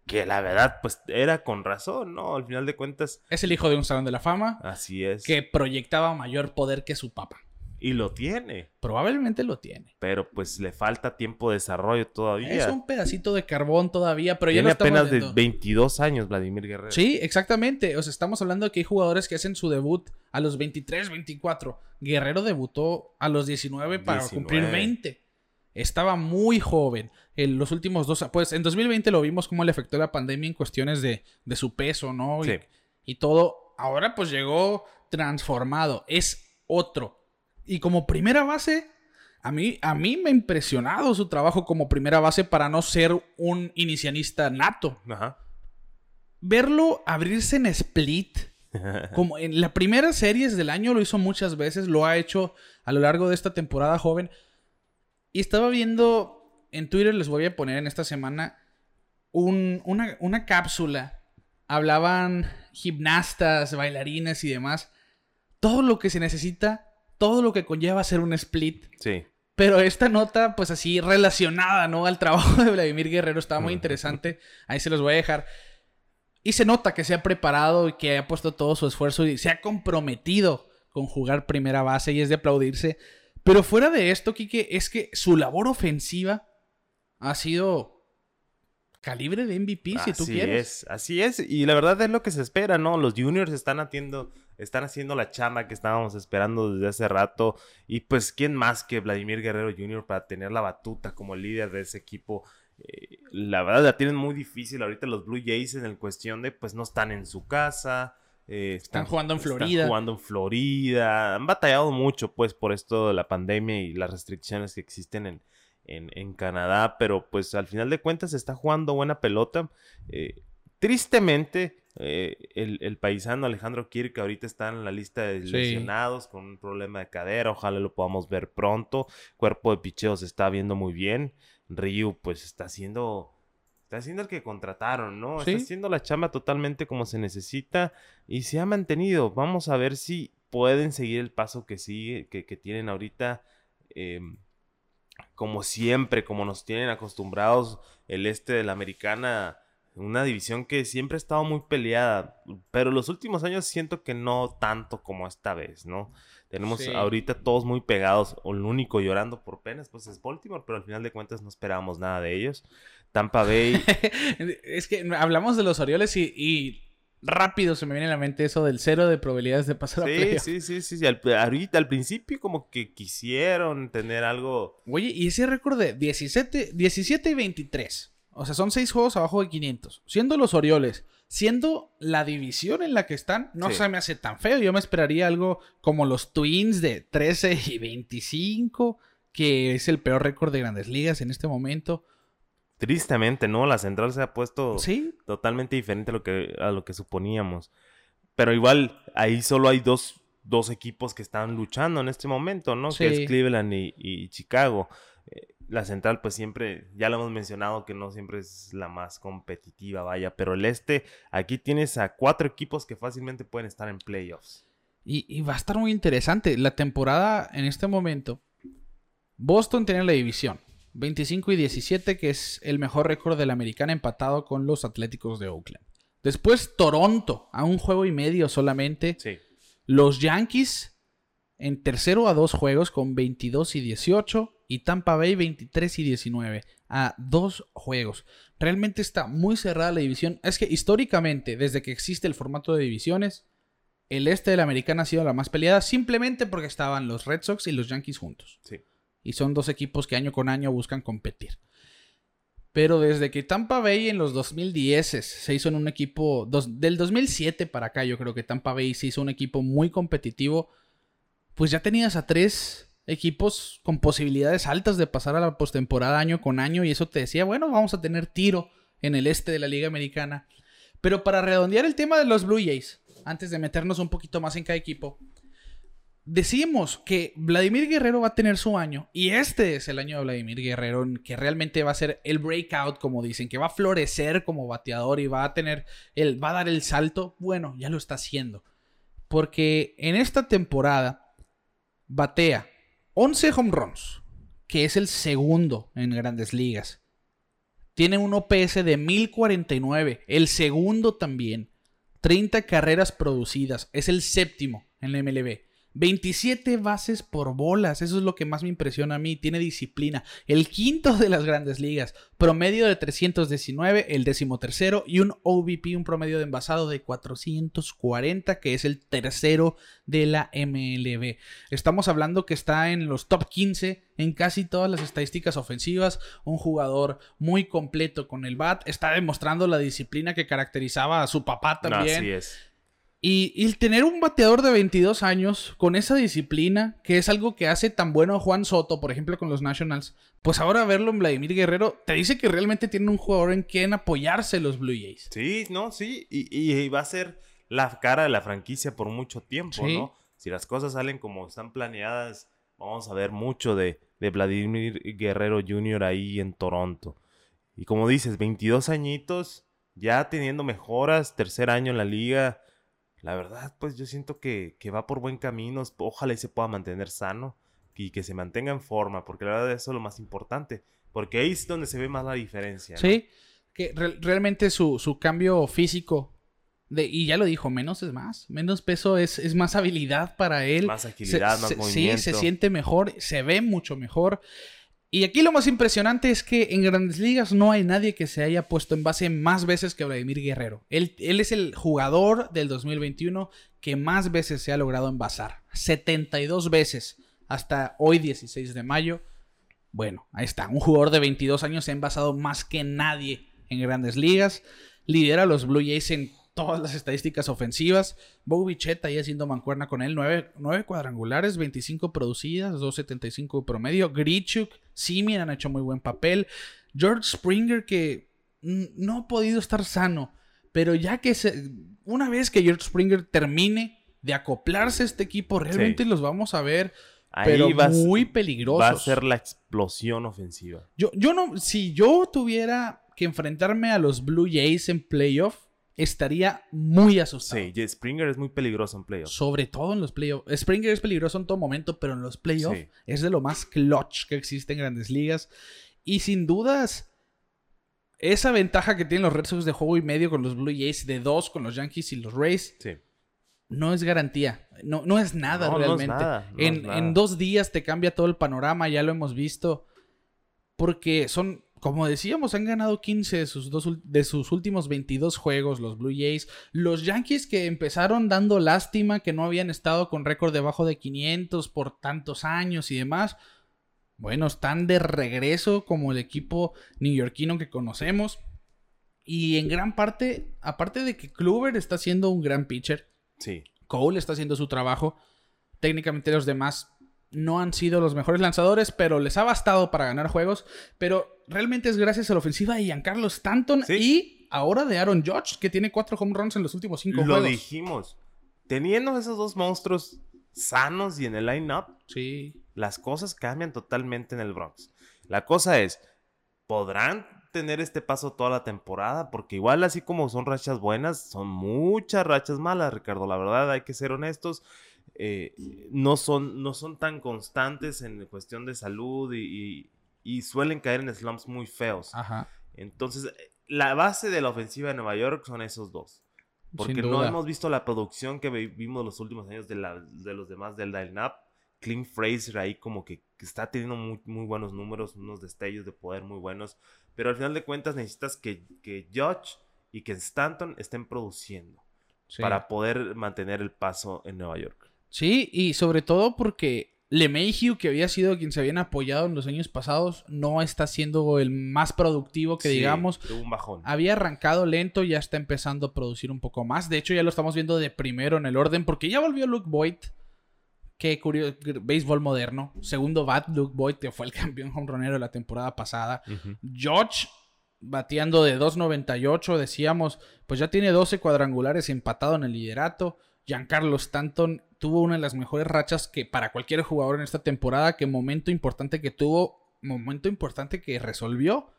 Que la verdad, pues era con razón, ¿no? Al final de cuentas, Es el hijo de un salón de la fama así es. que proyectaba mayor poder que su papá. Y lo tiene. Probablemente lo tiene. Pero pues le falta tiempo de desarrollo todavía. Es un pedacito de carbón todavía, pero ya Tiene lo estamos apenas de viendo. 22 años Vladimir Guerrero. Sí, exactamente. O sea, estamos hablando de que hay jugadores que hacen su debut a los 23, 24. Guerrero debutó a los 19 para 19. cumplir 20. Estaba muy joven. En los últimos dos... Pues en 2020 lo vimos cómo le afectó la pandemia en cuestiones de, de su peso, ¿no? Y- Sí. y todo. Ahora pues llegó transformado. Es otro. Y como primera base, a mí, a mí me ha impresionado su trabajo como primera base para no ser un inicianista nato. Ajá. Verlo abrirse en split, <laughs> como en la primera series del año lo hizo muchas veces, lo ha hecho a lo largo de esta temporada joven. Y estaba viendo en Twitter, les voy a poner en esta semana, un- una, una cápsula. Hablaban gimnastas, bailarines y demás. Todo lo que se necesita, todo lo que conlleva hacer un split. Sí. Pero esta nota, pues así relacionada, ¿no? Al trabajo de Vladimir Guerrero estaba muy interesante. Ahí se los voy a dejar. Y se nota que se ha preparado y que ha puesto todo su esfuerzo y se ha comprometido con jugar primera base y es de aplaudirse. Pero fuera de esto, Quique, es que su labor ofensiva ha sido calibre de MVP, si tú así quieres. es, así es. Y la verdad es lo que se espera, ¿no? Los juniors están haciendo, están haciendo la chamba que estábamos esperando desde hace rato. Y pues, ¿quién más que Vladimir Guerrero Jr. para tener la batuta como líder de ese equipo? Eh, la verdad la tienen muy difícil ahorita los Blue Jays en el cuestión de, pues, no están en su casa. Eh, Están jugando en Florida. Están jugando en Florida. Han batallado mucho, pues, por esto de la pandemia y las restricciones que existen en, en, en Canadá, pero pues al final de cuentas está jugando buena pelota. Eh, tristemente, eh, el, el, paisano Alejandro Kirk, ahorita está en la lista de lesionados con un problema de cadera. Ojalá lo podamos ver pronto. Cuerpo de picheo se está viendo muy bien. Ryu, pues está haciendo. Está haciendo el que contrataron, ¿no? Está haciendo la chamba totalmente como se necesita y se ha mantenido. Vamos a ver si pueden seguir el paso que sigue, que, que tienen ahorita. Em, como siempre, como nos tienen acostumbrados el este de la americana una división que siempre ha estado muy peleada, pero los últimos años siento que no tanto como esta vez, ¿no? Tenemos ahorita todos muy pegados, o el único llorando por penas, pues es Baltimore, pero al final de cuentas no esperábamos nada de ellos. Tampa Bay. <laughs> es que hablamos de los Orioles y, rápido se me viene a la mente eso del cero de probabilidades de pasar sí, a playoff. Sí, sí, sí, sí. ahorita, al principio, como que quisieron tener algo. Oye, y ese récord de 17, 17 y 23. O sea, son seis juegos abajo de 500. Siendo los Orioles, siendo la división en la que están, no se me hace tan feo. Yo me esperaría algo como los Twins de 13 y 25, que es el peor récord de grandes ligas en este momento. Tristemente, ¿no? La central se ha puesto totalmente diferente a lo, que, a lo que suponíamos. Pero igual, ahí solo hay dos, equipos que están luchando en este momento, ¿no? Que es Cleveland y, y Chicago. Eh, la central pues siempre, ya lo hemos mencionado que no siempre es la más competitiva, vaya, pero el este, aquí tienes a cuatro equipos que fácilmente pueden estar en playoffs. Y, va a estar muy interesante. La temporada en este momento, Boston tiene la división, 25 y 17, que es el mejor récord de la americana empatado con los Atléticos de Oakland. Después Toronto, a un juego y medio solamente. Sí. Los Yankees en tercero a dos juegos con 22 y 18 y Tampa Bay 23 y 19 a dos juegos. Realmente está muy cerrada la división. Es que históricamente, desde que existe el formato de divisiones, el este de la americana ha sido la más peleada simplemente porque estaban los Red Sox y los Yankees juntos. Sí. Y son dos equipos que año con año buscan competir. Pero desde que Tampa Bay en los 2010 se hizo en un equipo, del 2007 para acá yo creo que Tampa Bay se hizo un equipo muy competitivo, pues ya tenías a tres equipos con posibilidades altas de pasar a la postemporada año con año y eso te decía, bueno, vamos a tener tiro en el este de la Liga Americana. Pero para redondear el tema de los Blue Jays, antes de meternos un poquito más en cada equipo, decimos que Vladimir Guerrero va a tener su año y este es el año de Vladimir Guerrero que realmente va a ser el breakout como dicen, que va a florecer como bateador y va a tener el va a dar el salto. Bueno, ya lo está haciendo. Porque en esta temporada batea 11 home runs, que es el segundo en grandes ligas. Tiene un OPS de 1049, el segundo también. 30 carreras producidas, es el séptimo en la MLB. 27 bases por bolas, eso es lo que más me impresiona a mí, tiene disciplina. El quinto de las grandes ligas, promedio de 319, el décimo tercero y un OVP, un promedio de envasado de 440, que es el tercero de la MLB. Estamos hablando que está en los top 15 en casi todas las estadísticas ofensivas, un jugador muy completo con el bat, está demostrando la disciplina que caracterizaba a su papá también. así es. Y, el tener un bateador de 22 años con esa disciplina, que es algo que hace tan bueno a Juan Soto, por ejemplo, con los Nationals, pues ahora verlo en Vladimir Guerrero, te dice que realmente tiene un jugador en quien apoyarse los Blue Jays. Sí, no, sí, y, va a ser la cara de la franquicia por mucho tiempo, ¿no? Si las cosas salen como están planeadas, vamos a ver mucho de, de Vladimir Guerrero Jr. ahí en Toronto. Y como dices, 22 añitos, ya teniendo mejoras, tercer año en la liga la verdad, pues yo siento que, va por buen camino. Ojalá y se pueda mantener sano y que se mantenga en forma, porque la verdad eso es lo más importante. Porque ahí es donde se ve más la diferencia. Sí, que realmente su, cambio físico, de, y ya lo dijo, menos es más. Menos peso es, es más habilidad para él. Más agilidad, más movimiento. Sí, se siente mejor, se ve mucho mejor. Y aquí lo más impresionante es que en grandes ligas no hay nadie que se haya puesto en base más veces que Vladimir Guerrero. Él, es el jugador del 2021 que más veces se ha logrado envasar. 72 veces hasta hoy 16 de mayo. Bueno, ahí está. Un jugador de 22 años se ha envasado más que nadie en grandes ligas. Lidera a los Blue Jays en todas las estadísticas ofensivas. Bo Bichette ahí haciendo mancuerna con él. 9, cuadrangulares, 25 producidas, 2.75 promedio. Grichuk, Simeon han hecho muy buen papel. George Springer que no ha podido estar sano. Pero ya que se, una vez que George Springer termine de acoplarse a este equipo, realmente los vamos a ver pero muy peligrosos. Va a ser la explosión ofensiva. Yo, yo no, si yo tuviera que enfrentarme a los Blue Jays en playoff, estaría muy asustado. Sí, Springer es muy peligroso en playoff. Sobre todo en los playoffs. Springer es peligroso en todo momento, pero en los playoffs es de lo más clutch que existe en grandes ligas. Y sin dudas, esa ventaja que tienen los Red Sox de juego y medio con los Blue Jays, de dos con los Yankees y los Rays, no es garantía. No, no es nada realmente. en, en dos días te cambia todo el panorama, ya lo hemos visto. Porque son, como decíamos, han ganado 15 de sus, dos, de sus últimos 22 juegos los Blue Jays. Los Yankees que empezaron dando lástima, que no habían estado con récord debajo de 500 por tantos años y demás bueno, están de regreso como el equipo neoyorquino que conocemos. Y en gran parte, aparte de que Kluber está siendo un gran pitcher, sí. Cole está haciendo su trabajo. Técnicamente los demás no han sido los mejores lanzadores, pero les ha bastado para ganar juegos. Pero realmente es gracias a la ofensiva de Giancarlo Stanton y ahora de Aaron Judge, que tiene cuatro home runs en los últimos cinco juegos. Lo dijimos. Teniendo esos dos monstruos sanos y en el line-up, sí las cosas cambian totalmente en el Bronx. La cosa es, ¿podrán tener este paso toda la temporada? Porque igual así como son rachas buenas, son muchas rachas malas, Ricardo. La verdad, hay que ser honestos. Eh, no, son, no son tan constantes en cuestión de salud y, suelen caer en slumps muy feos. Entonces, la base de la ofensiva de Nueva York son esos dos. Porque no hemos visto la producción que vimos los últimos años de, de los demás del line-up Clint Fraser ahí como que, está teniendo muy, muy, buenos números, unos destellos de poder muy buenos, pero al final de cuentas necesitas que, que Judge y que Stanton estén produciendo para poder mantener el paso en Nueva York. Sí, y sobre todo porque LeMahieu, que había sido quien se habían apoyado en los años pasados, no está siendo el más productivo que digamos. un bajón. Había arrancado lento, ya está empezando a producir un poco más. De hecho, ya lo estamos viendo de primero en el orden, porque ya volvió Luke Boyd. Qué curioso, béisbol moderno. Segundo bat, Luke Boyd, que fue el <laughs> campeón homeronero de la temporada pasada. George, bateando de 2.98, decíamos, pues ya tiene 12 cuadrangulares empatado en el liderato. Giancarlo Stanton tuvo una de las mejores rachas que para cualquier jugador en esta temporada. Que momento importante que tuvo, momento importante que resolvió.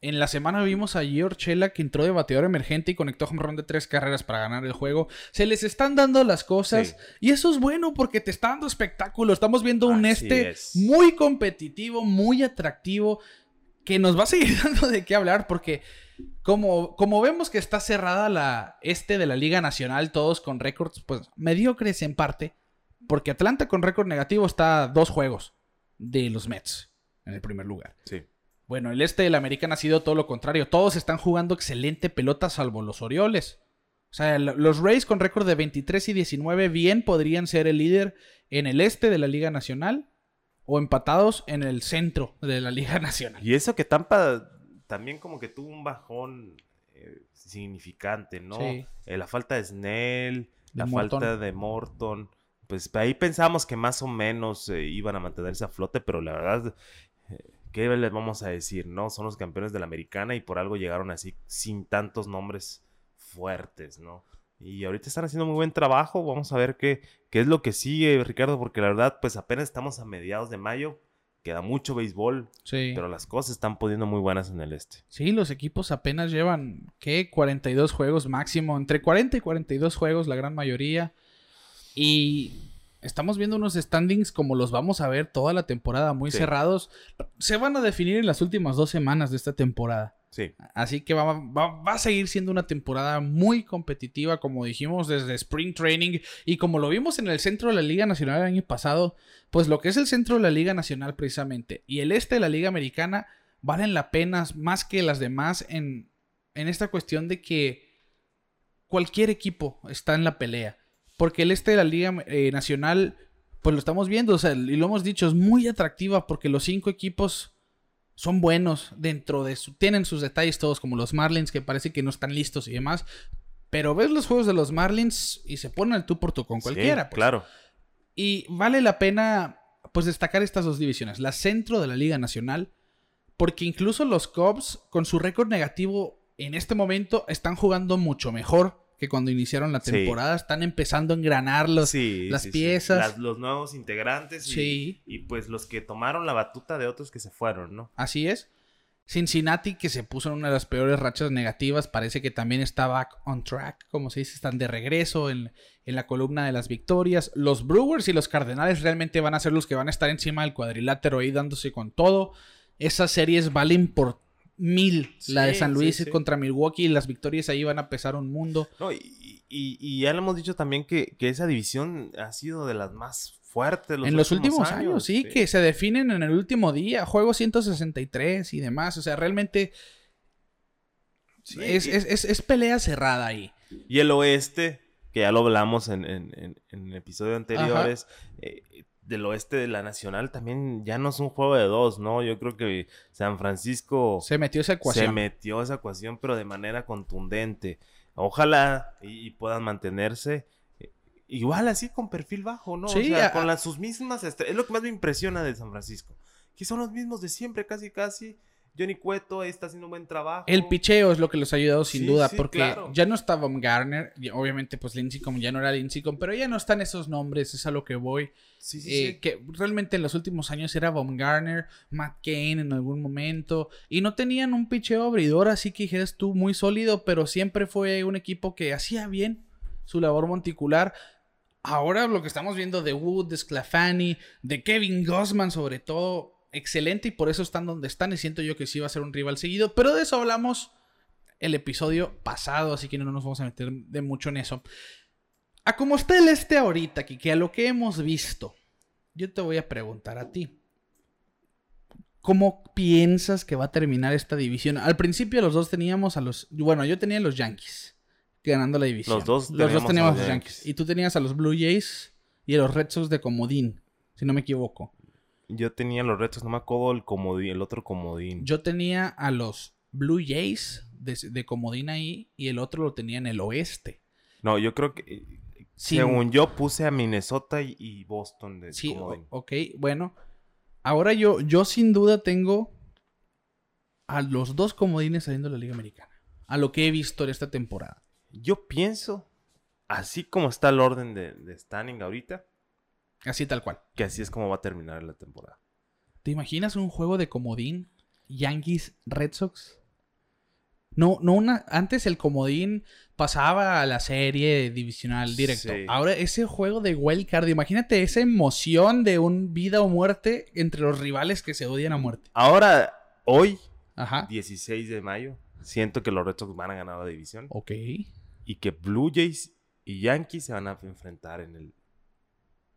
En la semana vimos a George que entró de bateador emergente y conectó un run de tres carreras para ganar el juego. Se les están dando las cosas y eso es bueno porque te está dando espectáculo. Estamos viendo un este muy competitivo, muy atractivo, que nos va a seguir <laughs> dando de qué hablar porque como, como vemos que está cerrada la este de la Liga Nacional, todos con récords pues mediocres en parte, porque Atlanta con récord negativo está a dos juegos de los Mets en el primer lugar. Sí. Bueno, el este del América ha sido todo lo contrario. Todos están jugando excelente pelota salvo los Orioles. O sea, los Rays con récord de 23 y 19 bien podrían ser el líder en el este de la Liga Nacional o empatados en el centro de la Liga Nacional. Y eso que Tampa también como que tuvo un bajón eh, significante, ¿no? Eh, la falta de Snell, la falta de Morton. Pues ahí pensamos que más o menos eh, iban a mantenerse a flote, pero la verdad ¿qué les vamos a decir? No, son los campeones de la americana y por algo llegaron así sin tantos nombres fuertes, ¿no? Y ahorita están haciendo muy buen trabajo. Vamos a ver qué, qué es lo que sigue, Ricardo, porque la verdad, pues apenas estamos a mediados de mayo. Queda mucho béisbol, sí. pero las cosas están poniendo muy buenas en el este. Sí, los equipos apenas llevan, ¿qué? 42 juegos máximo, entre 40 y 42 juegos la gran mayoría. Y estamos viendo unos standings como los vamos a ver toda la temporada, muy cerrados. Se van a definir en las últimas dos semanas de esta temporada. Sí. Así que va, a seguir siendo una temporada muy competitiva, como dijimos desde Spring Training y como lo vimos en el centro de la Liga Nacional el año pasado, pues lo que es el centro de la Liga Nacional precisamente y el este de la Liga Americana valen la pena más que las demás en, en esta cuestión de que cualquier equipo está en la pelea. Porque el este de la Liga eh, Nacional, pues lo estamos viendo, o sea, y lo hemos dicho, es muy atractiva porque los cinco equipos son buenos dentro de su... Tienen sus detalles todos, como los Marlins, que parece que no están listos y demás. Pero ves los juegos de los Marlins y se ponen al tú por tú con cualquiera. Pues. Claro. Y vale la pena, pues, destacar estas dos divisiones. La centro de la Liga Nacional, porque incluso los Cubs, con su récord negativo, en este momento están jugando mucho mejor que cuando iniciaron la Sí. temporada. Están empezando a engranar los, Sí, las sí, piezas. Las- los nuevos integrantes y, Sí. y pues los que tomaron la batuta de otros que se fueron, ¿no? Así es. Cincinnati, que se puso en una de las peores rachas negativas, parece que también está back on track, como se dice, están de regreso en, en la columna de las victorias. Los Brewers y los Cardenales realmente van a ser los que van a estar encima del cuadrilátero ahí dándose con todo. Esas series valen por mil. la de San Luis sí. contra Milwaukee, las victorias ahí van a pesar un mundo. No, y, y- y ya le hemos dicho también que, que esa división ha sido de las más fuertes en los últimos años, sí, que se definen en el último día, juego 163 y demás. O sea, realmente es, y- es- es- es pelea cerrada ahí. Y el oeste, que ya lo hablamos en, en, en- en episodios anteriores, eh, del oeste de la Nacional también ya no es un juego de dos, ¿no? Yo creo que San Francisco Se metió esa se ecuación. metió a esa ecuación, pero de manera contundente. Ojalá y, y puedan mantenerse eh, igual así con perfil bajo, ¿no? Sí, o sea, a- con las, sus mismas Es lo que más me impresiona de San Francisco. Que son los mismos de siempre, casi, casi. Johnny Cueto está haciendo un buen trabajo. El picheo es lo que los ha ayudado sin Sí, duda, sí, porque claro. ya no está Garner, obviamente pues Lincecum ya no era Lincecum, pero ya no están esos nombres, es a lo que voy. Sí, sí, Eh. Que realmente en los últimos años era Garner, Matt Kane en algún momento, y no tenían un picheo abridor, así que dijeras tú muy sólido, pero siempre fue un equipo que hacía bien su labor monticular. Ahora lo que estamos viendo de Wood, de Sclafani, de Kevin Gossman sobre todo, excelente y por eso están donde están y siento yo que sí va a ser un rival seguido, pero de eso hablamos el episodio pasado, así que no nos vamos a meter de mucho en eso. A como está el este ahorita, que a lo que hemos visto, yo te voy a preguntar a ti. ¿Cómo piensas que va a terminar esta división? Al principio los dos teníamos a los... Bueno, yo tenía a los Yankees ganando la división. Los dos los dos teníamos a los los Yankees. Yankees. Y tú tenías a los Blue Jays y a los Red Sox de Comodín, si no me equivoco. Yo tenía los retos, no me acuerdo el comodín, el otro comodín. Yo tenía a los Blue Jays de, de Comodín ahí y el otro lo tenía en el oeste. No, yo creo que eh, según yo puse a Minnesota y, Boston de Sí, comodín. ok, bueno. Ahora yo, yo sin duda tengo a los dos comodines saliendo de la Liga Americana. A lo que he visto en esta temporada. Yo pienso, así como está el orden de, de standing ahorita, Así tal cual. que así es como va a terminar la temporada. ¿Te imaginas un juego de comodín? Yankees, Red Sox. No, no una. Antes el comodín pasaba a la serie divisional directo. Sí. Ahora ese juego de wildcard, imagínate esa emoción de un vida o muerte entre los rivales que se odian a muerte. Ahora, hoy, Ajá. 16 de mayo, siento que los Red Sox van a ganar la división Ok. y que Blue Jays y Yankees se van a enfrentar en el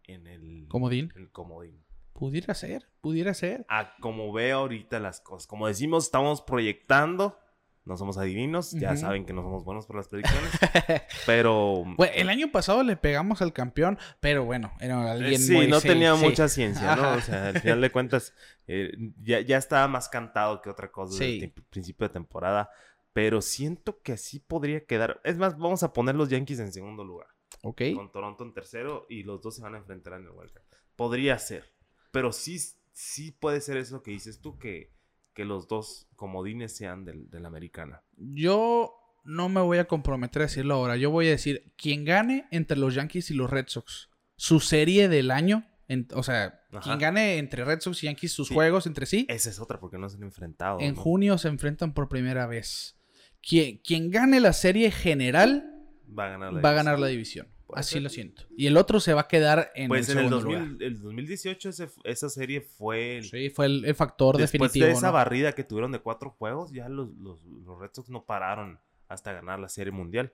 en el Comodín. el comodín. Pudiera ser, pudiera ser. A como veo ahorita las cosas, como decimos, estamos proyectando, no somos adivinos, ya saben que no somos buenos para las predicciones, <laughs> pero Bueno, el año pasado le pegamos al campeón, pero bueno, era alguien sí, muy- no sí, tenía sí. mucha ciencia, ¿no? Ajá. O sea, al final de cuentas, <laughs> eh, ya, ya estaba más cantado que otra cosa desde el principio de temporada. Pero siento que así podría quedar. Es más, vamos a poner los Yankees en segundo lugar. Ok. Con Toronto en tercero y los dos se van a enfrentar en el Wildcard. Podría ser. Pero sí, sí puede ser eso que dices tú, que, que los dos comodines sean del, de la americana. Yo no me voy a comprometer a decirlo ahora. Yo voy a decir, quien gane entre los Yankees y los Red Sox, su serie del año, en- o sea, Ajá. quien gane entre Red Sox y Yankees sus Sí. juegos entre sí, Esa es otra porque no se han enfrentado. en ¿no? junio se enfrentan por primera vez. Quien, quien gane la serie general Va a ganar la va a división. ganar la división. Así lo siento. Y el otro se va a quedar en Pues el en el, segundo 2000 lugar. el 2018 ese- esa serie fue el, Sí, fue el, el factor Después definitivo. de esa ¿no? barrida que tuvieron de cuatro juegos, ya los, los, los Red Sox no pararon hasta ganar la Serie Mundial.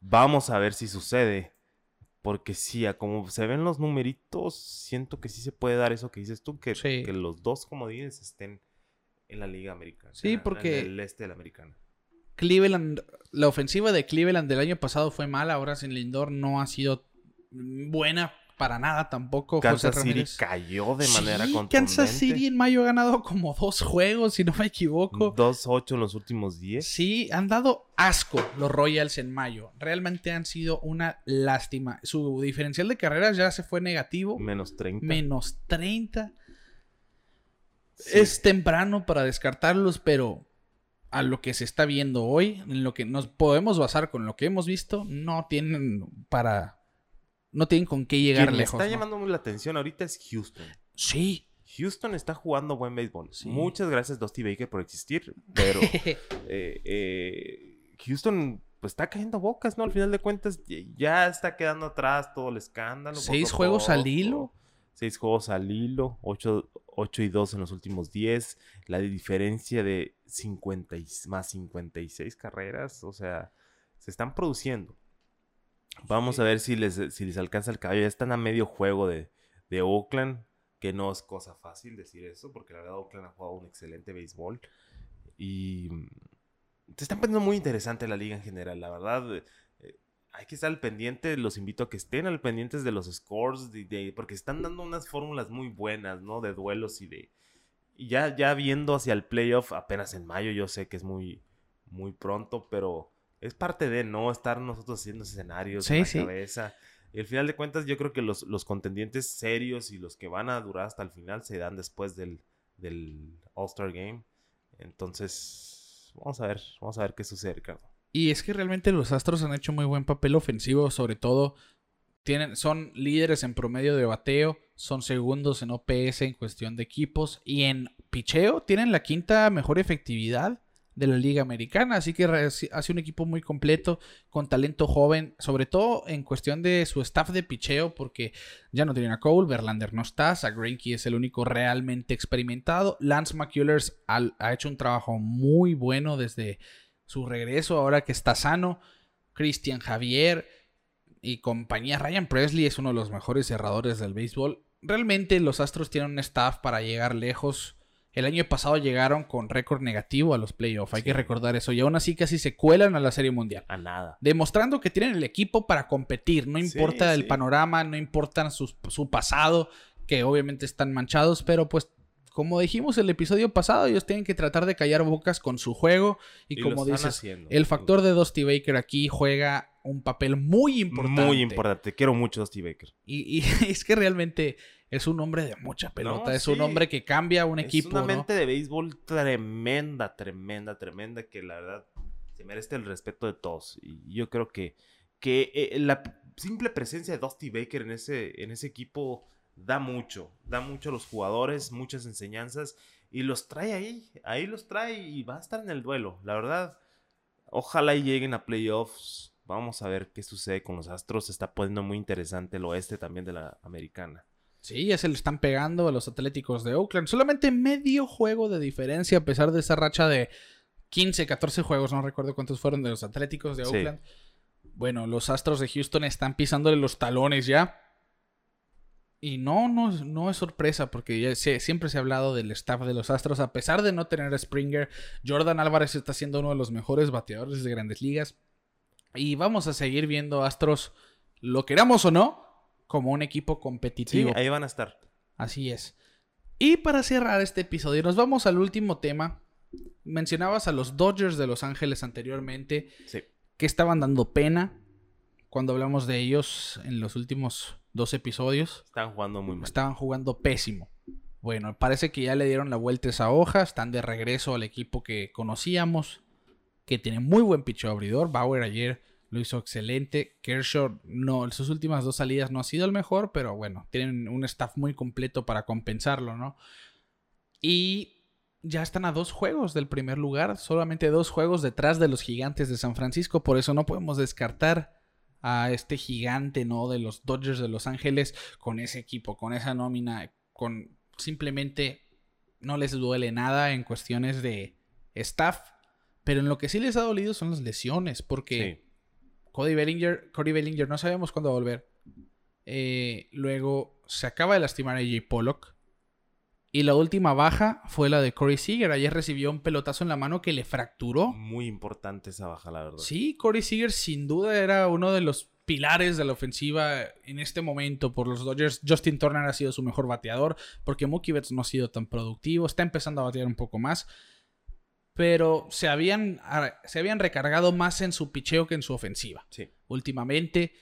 Vamos a ver si sucede. Porque sí, a como se ven los numeritos, siento que sí se puede dar eso que dices tú, que, Sí. que los dos comodines estén en la Liga Americana. Sí, porque- En el este de la Americana. Cleveland, la ofensiva de Cleveland del año pasado fue mala, ahora sin Lindor no ha sido buena para nada tampoco. Kansas José City Ramírez. cayó de manera Sí, contundente. Kansas City en mayo ha ganado como dos juegos, si no me equivoco. 2-8 en los últimos 10. Sí, han dado asco los Royals en mayo. Realmente han sido una lástima. Su diferencial de carreras ya se fue negativo. Menos 30. Menos 30. Sí. Es temprano para descartarlos, pero a lo que se está viendo hoy, en lo que nos podemos basar con lo que hemos visto, no tienen para. No tienen con qué llegar Quien me lejos. está ¿no? llamando muy la atención ahorita es Houston. Sí. Houston está jugando buen béisbol. Sí. Muchas gracias, Dusty Baker, por existir. <laughs> Pero eh, eh, Houston pues está cayendo bocas, ¿no? Al final de cuentas ya está quedando atrás todo el escándalo. Seis juegos al hilo. Seis juegos al hilo, 8, y 2 en los últimos 10. La diferencia de 50 y- más 56 carreras, o sea, se están produciendo. Vamos a ver si les, si les alcanza el caballo. Ya están a medio juego de, de Oakland, que no es cosa fácil decir eso, porque la verdad Oakland ha jugado un excelente béisbol. Y mm, se están poniendo muy interesante la liga en general, la verdad. Hay que estar al pendiente, los invito a que estén al pendientes de los scores, de- de- porque están dando unas fórmulas muy buenas, ¿no? De duelos y de... Y ya, ya viendo hacia el playoff apenas en mayo, yo sé que es muy, muy pronto, pero es parte de no estar nosotros haciendo escenarios Sí, en la sí. cabeza. Y al final de cuentas, yo creo que los, los contendientes serios y los que van a durar hasta el final se dan después del, del All-Star Game. Entonces, vamos a ver, vamos a ver qué sucede, Ricardo. Y es que realmente los Astros han hecho muy buen papel ofensivo, sobre todo tienen, son líderes en promedio de bateo, son segundos en OPS en cuestión de equipos y en picheo tienen la quinta mejor efectividad de la liga americana, así que hace un equipo muy completo con talento joven, sobre todo en cuestión de su staff de picheo, porque ya no tienen a Cole, Verlander no está, Zach es el único realmente experimentado, Lance McCullers ha hecho un trabajo muy bueno desde su regreso, ahora que está sano. Christian Javier y compañía. Ryan Presley es uno de los mejores cerradores del béisbol. Realmente los Astros tienen un staff para llegar lejos. El año pasado llegaron con récord negativo a los playoffs, hay Sí. que recordar eso. Y aún así casi se cuelan a la Serie Mundial. A nada. Demostrando que tienen el equipo para competir. No Sí, importa el sí. panorama, no importa sus- su pasado, que obviamente están manchados, pero pues como dijimos el episodio pasado, ellos tienen que tratar de callar bocas con su juego. Y, como dices, haciendo. el factor de Dusty Baker aquí juega un papel muy importante. Muy importante. Quiero mucho a Steve Baker. Y, y <laughs> es que realmente es un hombre de mucha pelota. No, es un hombre que cambia un equipo. Es una ¿no? mente de béisbol tremenda, tremenda, tremenda, que la verdad se merece el respeto de todos. Y yo creo que, que eh, la simple presencia de Dusty Baker en ese, en ese equipo da mucho. Da mucho a los jugadores, muchas enseñanzas. Y los trae ahí. Ahí los trae y va a estar en el duelo. La verdad, ojalá y lleguen a playoffs. Vamos a ver qué sucede con los Astros. Se está poniendo muy interesante el oeste también de la americana. Sí, ya se le están pegando a los Atléticos de Oakland. Solamente medio juego de diferencia a pesar de esa racha de 15, 14 juegos. No recuerdo cuántos fueron de los Atléticos de Sí. Oakland. Bueno, los Astros de Houston están pisándole los talones ya. Y no, no, es- no es sorpresa porque ya se- siempre se ha hablado del staff de los Astros. A pesar de no tener a Springer, Jordan Álvarez está siendo uno de los mejores bateadores de grandes ligas. Y vamos a seguir viendo Astros, lo queramos o no, como un equipo Sí, competitivo. ahí van a estar. Así es. Y para cerrar este episodio, nos vamos al último tema. Mencionabas a los Dodgers de Los Ángeles anteriormente, Sí. que estaban dando pena cuando hablamos de ellos en los últimos dos episodios. Están jugando muy mal. Estaban jugando pésimo. Bueno, parece que ya le dieron la vuelta a esa hoja, están de regreso al equipo que conocíamos, que tiene muy buen picho abridor. Bauer ayer lo hizo excelente. Kershaw, no, en sus últimas dos salidas no ha sido el mejor, pero bueno, tienen un staff muy completo para compensarlo, ¿no? Y ya están a dos juegos del primer lugar, solamente dos juegos detrás de los gigantes de San Francisco, por eso no podemos descartar a este gigante, ¿no? De los Dodgers de Los Ángeles con ese equipo, con esa nómina, con simplemente no les duele nada en cuestiones de staff, pero en lo que sí les ha dolido son las lesiones, porque Sí. Cody Bellinger, Cody Bellinger no sabemos cuándo va a volver. Eh, luego se acaba de lastimar a AJ Pollock. Y la última baja fue la de Corey Seager. Ayer recibió un pelotazo en la mano que le fracturó. Muy importante esa baja, la verdad. Sí, Corey Seager sin duda era uno de los pilares de la ofensiva en este momento por los Dodgers. Justin Turner ha sido su mejor bateador porque Mookie Betts no ha sido tan productivo. Está empezando a batear un poco más. Pero se habían, ah, se habían recargado más en su picheo que en su ofensiva Sí. últimamente.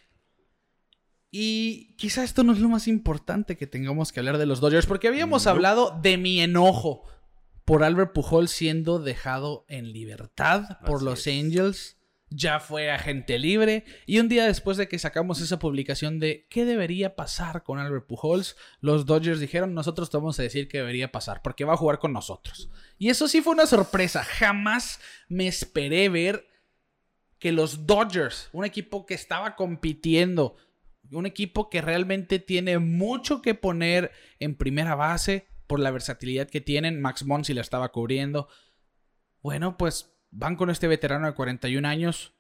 Y quizá esto no es lo más importante que tengamos que hablar de los Dodgers, porque habíamos No. hablado de mi enojo por Albert Pujol siendo dejado en libertad por Así los es. Angels. Ya fue agente libre. Y un día después de que sacamos esa publicación de qué debería pasar con Albert Pujols, los Dodgers dijeron: Nosotros te vamos a decir qué debería pasar, porque va a jugar con nosotros. Y eso sí fue una sorpresa. Jamás me esperé ver que los Dodgers, un equipo que estaba compitiendo, un equipo que realmente tiene mucho que poner en primera base por la versatilidad que tienen, Max Monsi la estaba cubriendo. Bueno, pues van con este veterano de 41 años,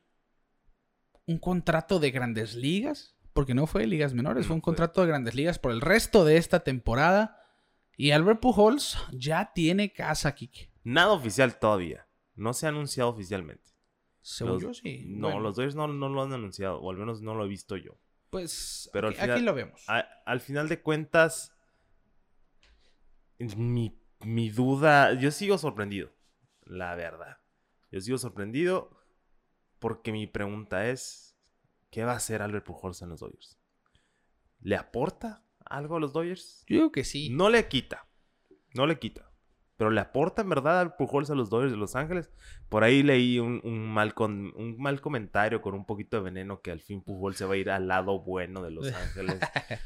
un contrato de grandes ligas, porque no fue de ligas menores, fue un fue. contrato de grandes ligas por el resto de esta temporada. Y Albert Pujols ya tiene casa, Kike. Nada oficial todavía. No se ha anunciado oficialmente. Según Los- yo, sí. No, Bueno, los Dodgers no, no lo han anunciado, o al menos no lo he visto yo. Pues pero al aquí, final- aquí lo vemos. A- al final de cuentas, mi, mi duda, yo sigo sorprendido, la verdad. Yo sigo sorprendido porque mi pregunta es, ¿qué va a hacer Albert Pujols en los Dodgers? ¿Le aporta algo a los Dodgers? Yo digo que sí. No le quita, no le quita. Pero le aporta en verdad al Pujols a los Dodgers de Los Ángeles. Por ahí leí un, un mal con, un mal comentario con un poquito de veneno que al fin Pujols se va a ir al lado bueno de Los Ángeles. <laughs> eh,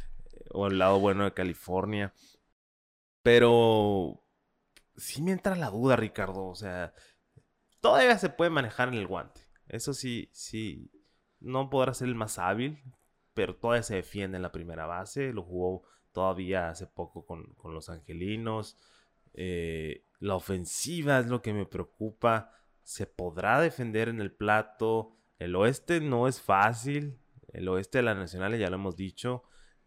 o al lado bueno de California. Pero sí me entra la duda, Ricardo. O sea, todavía se puede manejar en el guante. Eso sí, sí. No podrá ser el más hábil, pero todavía se defiende en la primera base. Lo jugó todavía hace poco con, con los angelinos. Eh, la ofensiva es lo que me preocupa. Se podrá defender en el plato. El oeste no es fácil. El oeste de la Nacional, ya lo hemos dicho.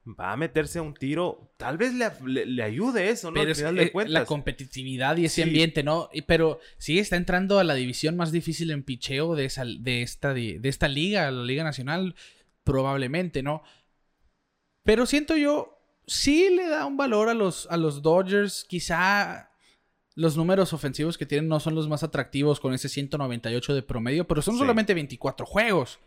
Va a meterse a un tiro. Tal vez le, le- le ayude eso, ¿no? Pero es eh, la competitividad y ese Sí. ambiente, ¿no? Pero sí está entrando a la división más difícil en picheo de, esa, de, esta, de, de esta liga, la Liga Nacional, probablemente, ¿no? Pero siento yo, sí le da un valor a los, a los Dodgers. Quizá los números ofensivos que tienen no son los más atractivos con ese 198 de promedio, pero son Sí. solamente 24 juegos.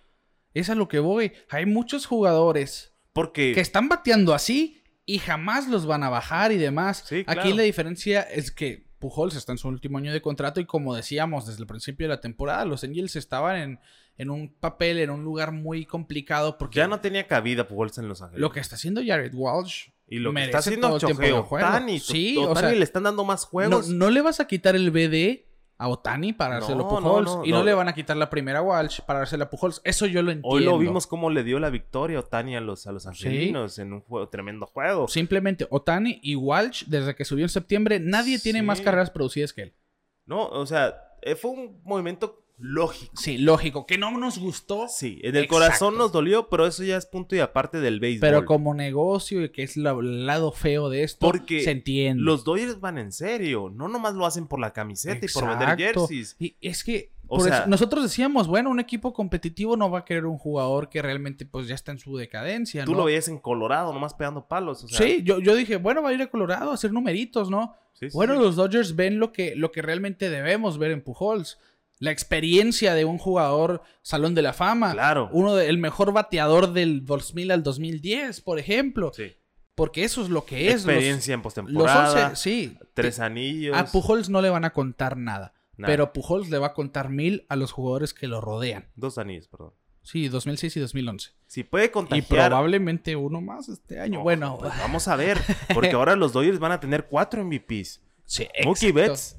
Es a lo que voy. Hay muchos jugadores Porque que están bateando así y jamás los van a bajar y demás. Sí, Aquí la diferencia es que Pujols está en su último año de contrato y como decíamos desde el principio de la temporada, los Angels estaban en, en un papel, en un lugar muy complicado porque ya no tenía cabida Pujols en Los Ángeles. lo que está haciendo Jared Walsh y lo que está haciendo juego. Ohtani. Sí, o sea, le están dando más no, juegos. no le vas a quitar el BD a Otani para dárselo a No, no, Pujols no, y no, le van a quitar la primera Walsh para dársela a Pujols. Eso yo lo entiendo. Hoy lo vimos cómo le dio la victoria a Otani a los, a los Sí. angelinos en un juego, tremendo juego. Simplemente Otani y Walsh, desde que subió en septiembre, nadie tiene más carreras producidas que él. No, o sea, eh, fue un movimiento lógico. Sí, lógico. Que no nos gustó. Sí, en el Exacto. corazón nos dolió, pero eso ya es punto y aparte del béisbol. Pero como negocio, y que es la- el lado feo de esto, Porque se entiende. Los Dodgers van en serio, no nomás lo hacen por la camiseta y por vender jerseys. Y es que O por sea- eso nosotros decíamos, bueno, un equipo competitivo no va a querer un jugador que realmente pues ya está en su decadencia, Tú ¿no? lo veías en Colorado, nomás pegando palos. o sea, sí, yo, yo dije, bueno, va a ir a Colorado a hacer numeritos, ¿no? sí, Bueno, sí. los Dodgers ven lo que, lo que realmente debemos ver en Pujols. La experiencia de un jugador Salón de la Fama. Claro. Uno de- el mejor bateador del 2000 al 2010, por ejemplo. Sí. Porque eso es lo que es. los- Experiencia en Los, postemporada, 11, sí. tres anillos. A Pujols no le van a contar nada. Nada. Pero Pujols le va a contar mil a los jugadores que lo rodean. Dos anillos, perdón. Sí, 2006 y 2011. Si puede Y contagiar. probablemente uno más este año. No, bueno, pues <laughs> vamos a ver. Porque ahora los Dodgers van a tener cuatro MVPs. sí, Mookie. Betts,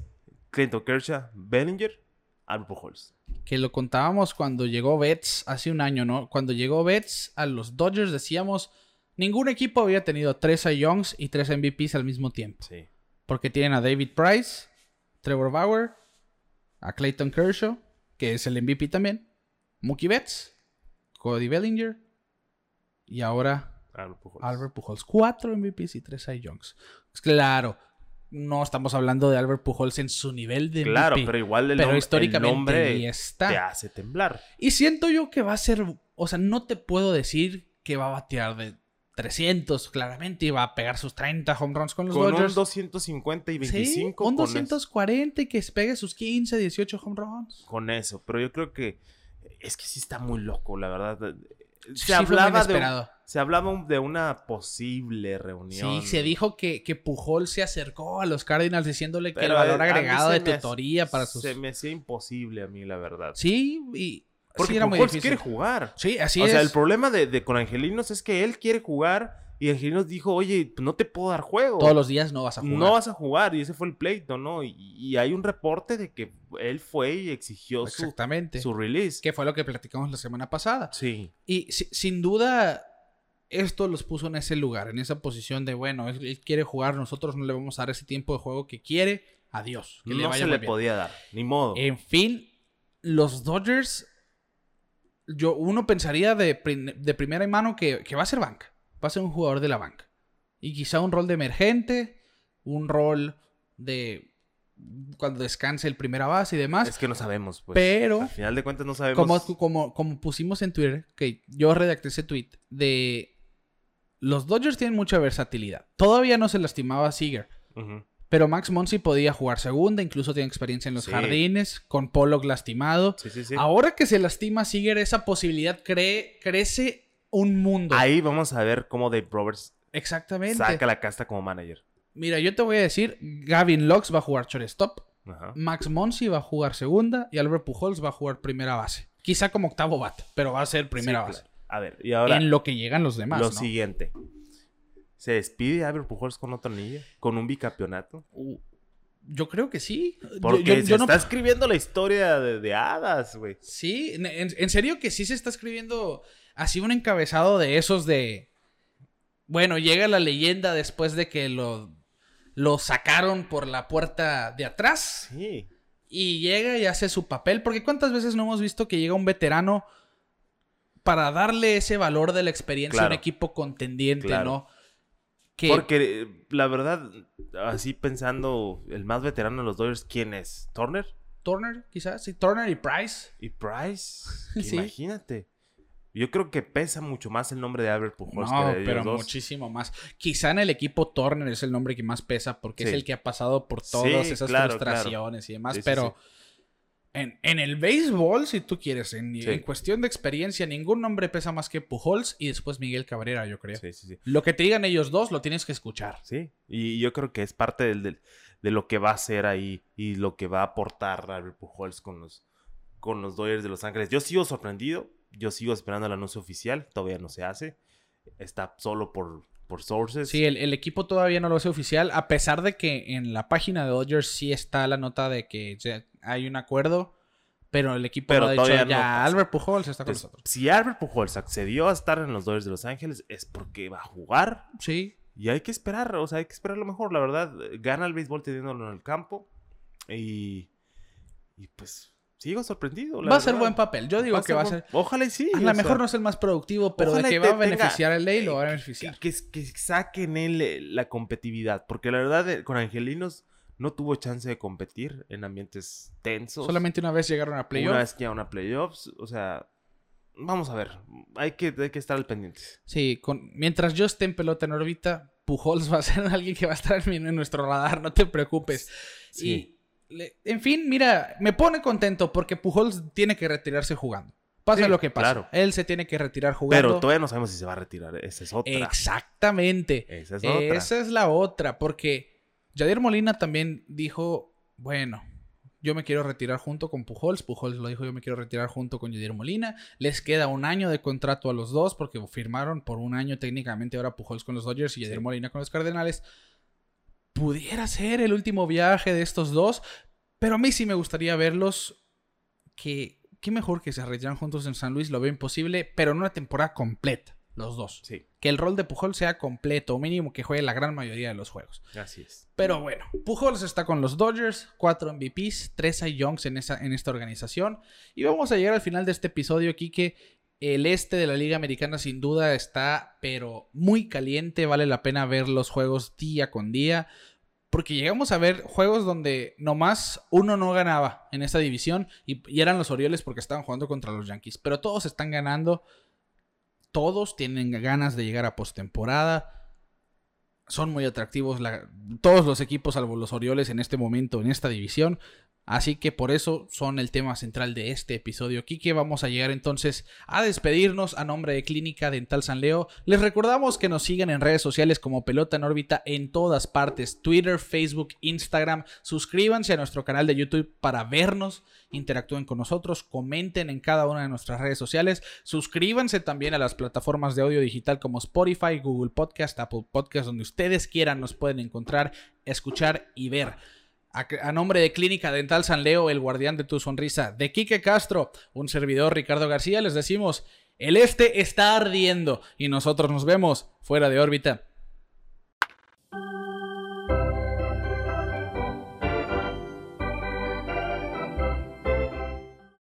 Clinton Kershaw, Bellinger, Albert Pujols. Que lo contábamos cuando llegó Betts hace un año, ¿no? Cuando llegó Betts a los Dodgers decíamos, ningún equipo había tenido tres Cy Youngs y tres MVPs al mismo tiempo. Sí. Porque tienen a David Price, Trevor Bauer, a Clayton Kershaw, que es el MVP también, Mookie Betts, Cody Bellinger y ahora Albert Pujols. Albert Pujols. Cuatro MVPs y tres Cy Youngs. Es claro, no estamos hablando de Albert Pujols en su nivel de MVP. Claro, pero igual el, pero nom- históricamente el nombre ahí está. te hace temblar. Y siento yo que va a ser, o sea, no te puedo decir que va a batear de 300, claramente, y va a pegar sus 30 home runs con los Con Dodgers. un 250 y Sí, 25 un con, eso, 240 y que pegue sus 15, 18 home runs. con eso. Pero yo creo que es que sí está muy loco, la verdad. Se Sí, fue muy hablaba de, se hablaba de una posible reunión. Sí, se dijo que, que Pujol se acercó a los Cardinals diciéndole que el valor eh, a agregado de tutoría para sus... Se me hacía imposible a mí, la verdad. Sí, y... Porque sí, era muy Pujols difícil. quiere jugar. Sí, así o es. sea, el problema de, de con Angelinos es que él quiere jugar y Angelinos dijo, oye, pues no te puedo dar juego. Todos los días no vas a jugar. No vas a jugar y ese fue el pleito, ¿no? Y, y hay un reporte de que él fue y exigió su, Exactamente. su release. Que fue lo que platicamos la semana pasada. Sí, Y si- sin duda, esto los puso en ese lugar, en esa posición de, bueno, él, quiere jugar, nosotros no le vamos a dar ese tiempo de juego que quiere. Adiós. Que le no vaya se le bien. podía dar, ni modo. En fin, los Dodgers, yo, uno pensaría de, prim- de primera mano que, que va a ser banca. Va a ser un jugador de la banca. Y quizá un rol de emergente, un rol de cuando descanse el primera base y demás. es que no sabemos, pues. pero- Al final de cuentas no sabemos. Como, como, como pusimos en Twitter, que yo redacté ese tweet, de los Dodgers tienen mucha versatilidad. Todavía no se lastimaba Seager, Ujú. pero Max Monsi podía jugar segunda, incluso tiene experiencia en los Sí. jardines, con Pollock lastimado. Sí, sí, sí. Ahora que se lastima Seager, esa posibilidad cree, crece un mundo. Ahí vamos a ver cómo Dave Roberts Exactamente. saca la casta como manager. Mira, yo te voy a decir, Gavin Lux va a jugar shortstop, Ajá. Max Monsi va a jugar segunda y Albert Pujols va a jugar primera base. Quizá como octavo bat, pero va a ser primera Sí, base. claro. A ver, y ahora en lo que llegan los demás, lo ¿no? siguiente. ¿Se despide Albert Pujols con otro anillo? ¿Con un bicampeonato? Uh, yo creo que sí. Porque yo, se yo no- está escribiendo la historia de, de hadas, güey. Sí, en- en serio que sí se está escribiendo así un encabezado de esos de... Bueno, llega la leyenda después de que lo, lo sacaron por la puerta de atrás Sí. y llega y hace su papel. Porque cuántas veces no hemos visto que llega un veterano para darle ese valor de la experiencia a un equipo contendiente, Claro. ¿no? Que Porque eh, la verdad, así pensando, el más veterano de los Dodgers, ¿quién es? ¿Turner? Turner, quizás, sí, Turner y Price. ¿Y Price? <laughs> Sí. Imagínate. Yo creo que pesa mucho más el nombre de Albert Pujols No, que de ellos pero dos. muchísimo más. Quizá en el equipo Turner es el nombre que más pesa porque es el que ha pasado por todas Sí, esas claro, frustraciones y demás. Sí, pero En, en el béisbol, si tú quieres, en, en cuestión de experiencia, ningún nombre pesa más que Pujols y después Miguel Cabrera, yo creo. Sí, sí, sí. Lo que te digan ellos dos lo tienes que escuchar. Sí, y yo creo que es parte del, del- de lo que va a hacer ahí y lo que va a aportar Albert Pujols con los, con los Dodgers de Los Ángeles. Yo sigo sorprendido, yo sigo esperando el anuncio oficial, todavía no se hace. Está solo por, por sources. Sí, el, el equipo todavía no lo hace oficial, a pesar de que en la página de Dodgers sí está la nota de que ya hay un acuerdo, pero el equipo Pero no ha dicho no ya. Albert Pujols está con Entonces, nosotros. si Albert Pujols accedió a estar en los Dodgers de Los Ángeles es porque va a jugar Sí, y hay que esperar, o sea, hay que esperar lo mejor, la verdad. Gana el béisbol teniéndolo en el campo y, y pues sigo sorprendido. la va a ser buen papel. Yo digo que va a ser... Ojalá y sí. A o lo sea, mejor no es el más productivo, pero de que va a tenga- beneficiar el ley, lo va a beneficiar. Que, que saquen él eh, la competitividad. Porque la verdad, eh, con Angelinos no tuvo chance de competir en ambientes tensos. Solamente una vez llegaron a una playoff. vez que a una playoffs. O sea, vamos a ver. Hay que, hay que estar al pendiente. Sí, con... mientras yo esté en pelota en órbita, Pujols va a ser <laughs> alguien que va a estar en, nuestro radar, no te preocupes. Sí. Y, en fin, mira, me pone contento porque Pujols tiene que retirarse jugando. Pasa Sí, lo que pasa. claro. Él se tiene que retirar jugando. Pero todavía no sabemos si se va a retirar. Esa es otra. Exactamente. Esa es otra. Esa es la otra, porque Javier Molina también dijo, bueno, yo me quiero retirar junto con Pujols, Pujols lo dijo, yo me quiero retirar junto con Javier Molina, les queda un año de contrato a los dos, porque firmaron por un año técnicamente ahora Pujols con los Dodgers y Javier Sí. Molina con los Cardenales. Pudiera ser el último viaje de estos dos, pero a mí sí me gustaría verlos que... Qué mejor que se retiran juntos en San Luis, lo veo imposible, pero en una temporada completa, los dos Sí, que el rol de Pujol sea completo, o mínimo que juegue la gran mayoría de los juegos. así es. Pero bueno, Pujols está con los Dodgers, cuatro MVPs, tres Cy Youngs en, esa, en esta organización. Y vamos a llegar al final de este episodio aquí que el este de la Liga Americana sin duda está, pero muy caliente. Vale la pena ver los juegos día con día. Porque llegamos a ver juegos donde nomás uno no ganaba en esta división y, eran los Orioles porque estaban jugando contra los Yankees. Pero todos están ganando. Todos tienen ganas de llegar a postemporada. Son muy atractivos todos los equipos, salvo los Orioles en este momento, en esta división. Así que por eso son el tema central de este episodio. Quique, vamos a llegar entonces a despedirnos a nombre de Clínica Dental San Leo. Les recordamos que nos sigan en redes sociales como Pelota en órbita en todas partes, Twitter, Facebook, Instagram. Suscríbanse a nuestro canal de YouTube para vernos, interactúen con nosotros, comenten en cada una de nuestras redes sociales. Suscríbanse también a las plataformas de audio digital como Spotify, Google Podcast, Apple Podcast, donde ustedes quieran nos pueden encontrar, escuchar y ver. A, nombre de Clínica Dental San Leo, el guardián de tu sonrisa, de Quique Castro, un servidor Ricardo García, les decimos, el este está ardiendo y nosotros nos vemos fuera de órbita.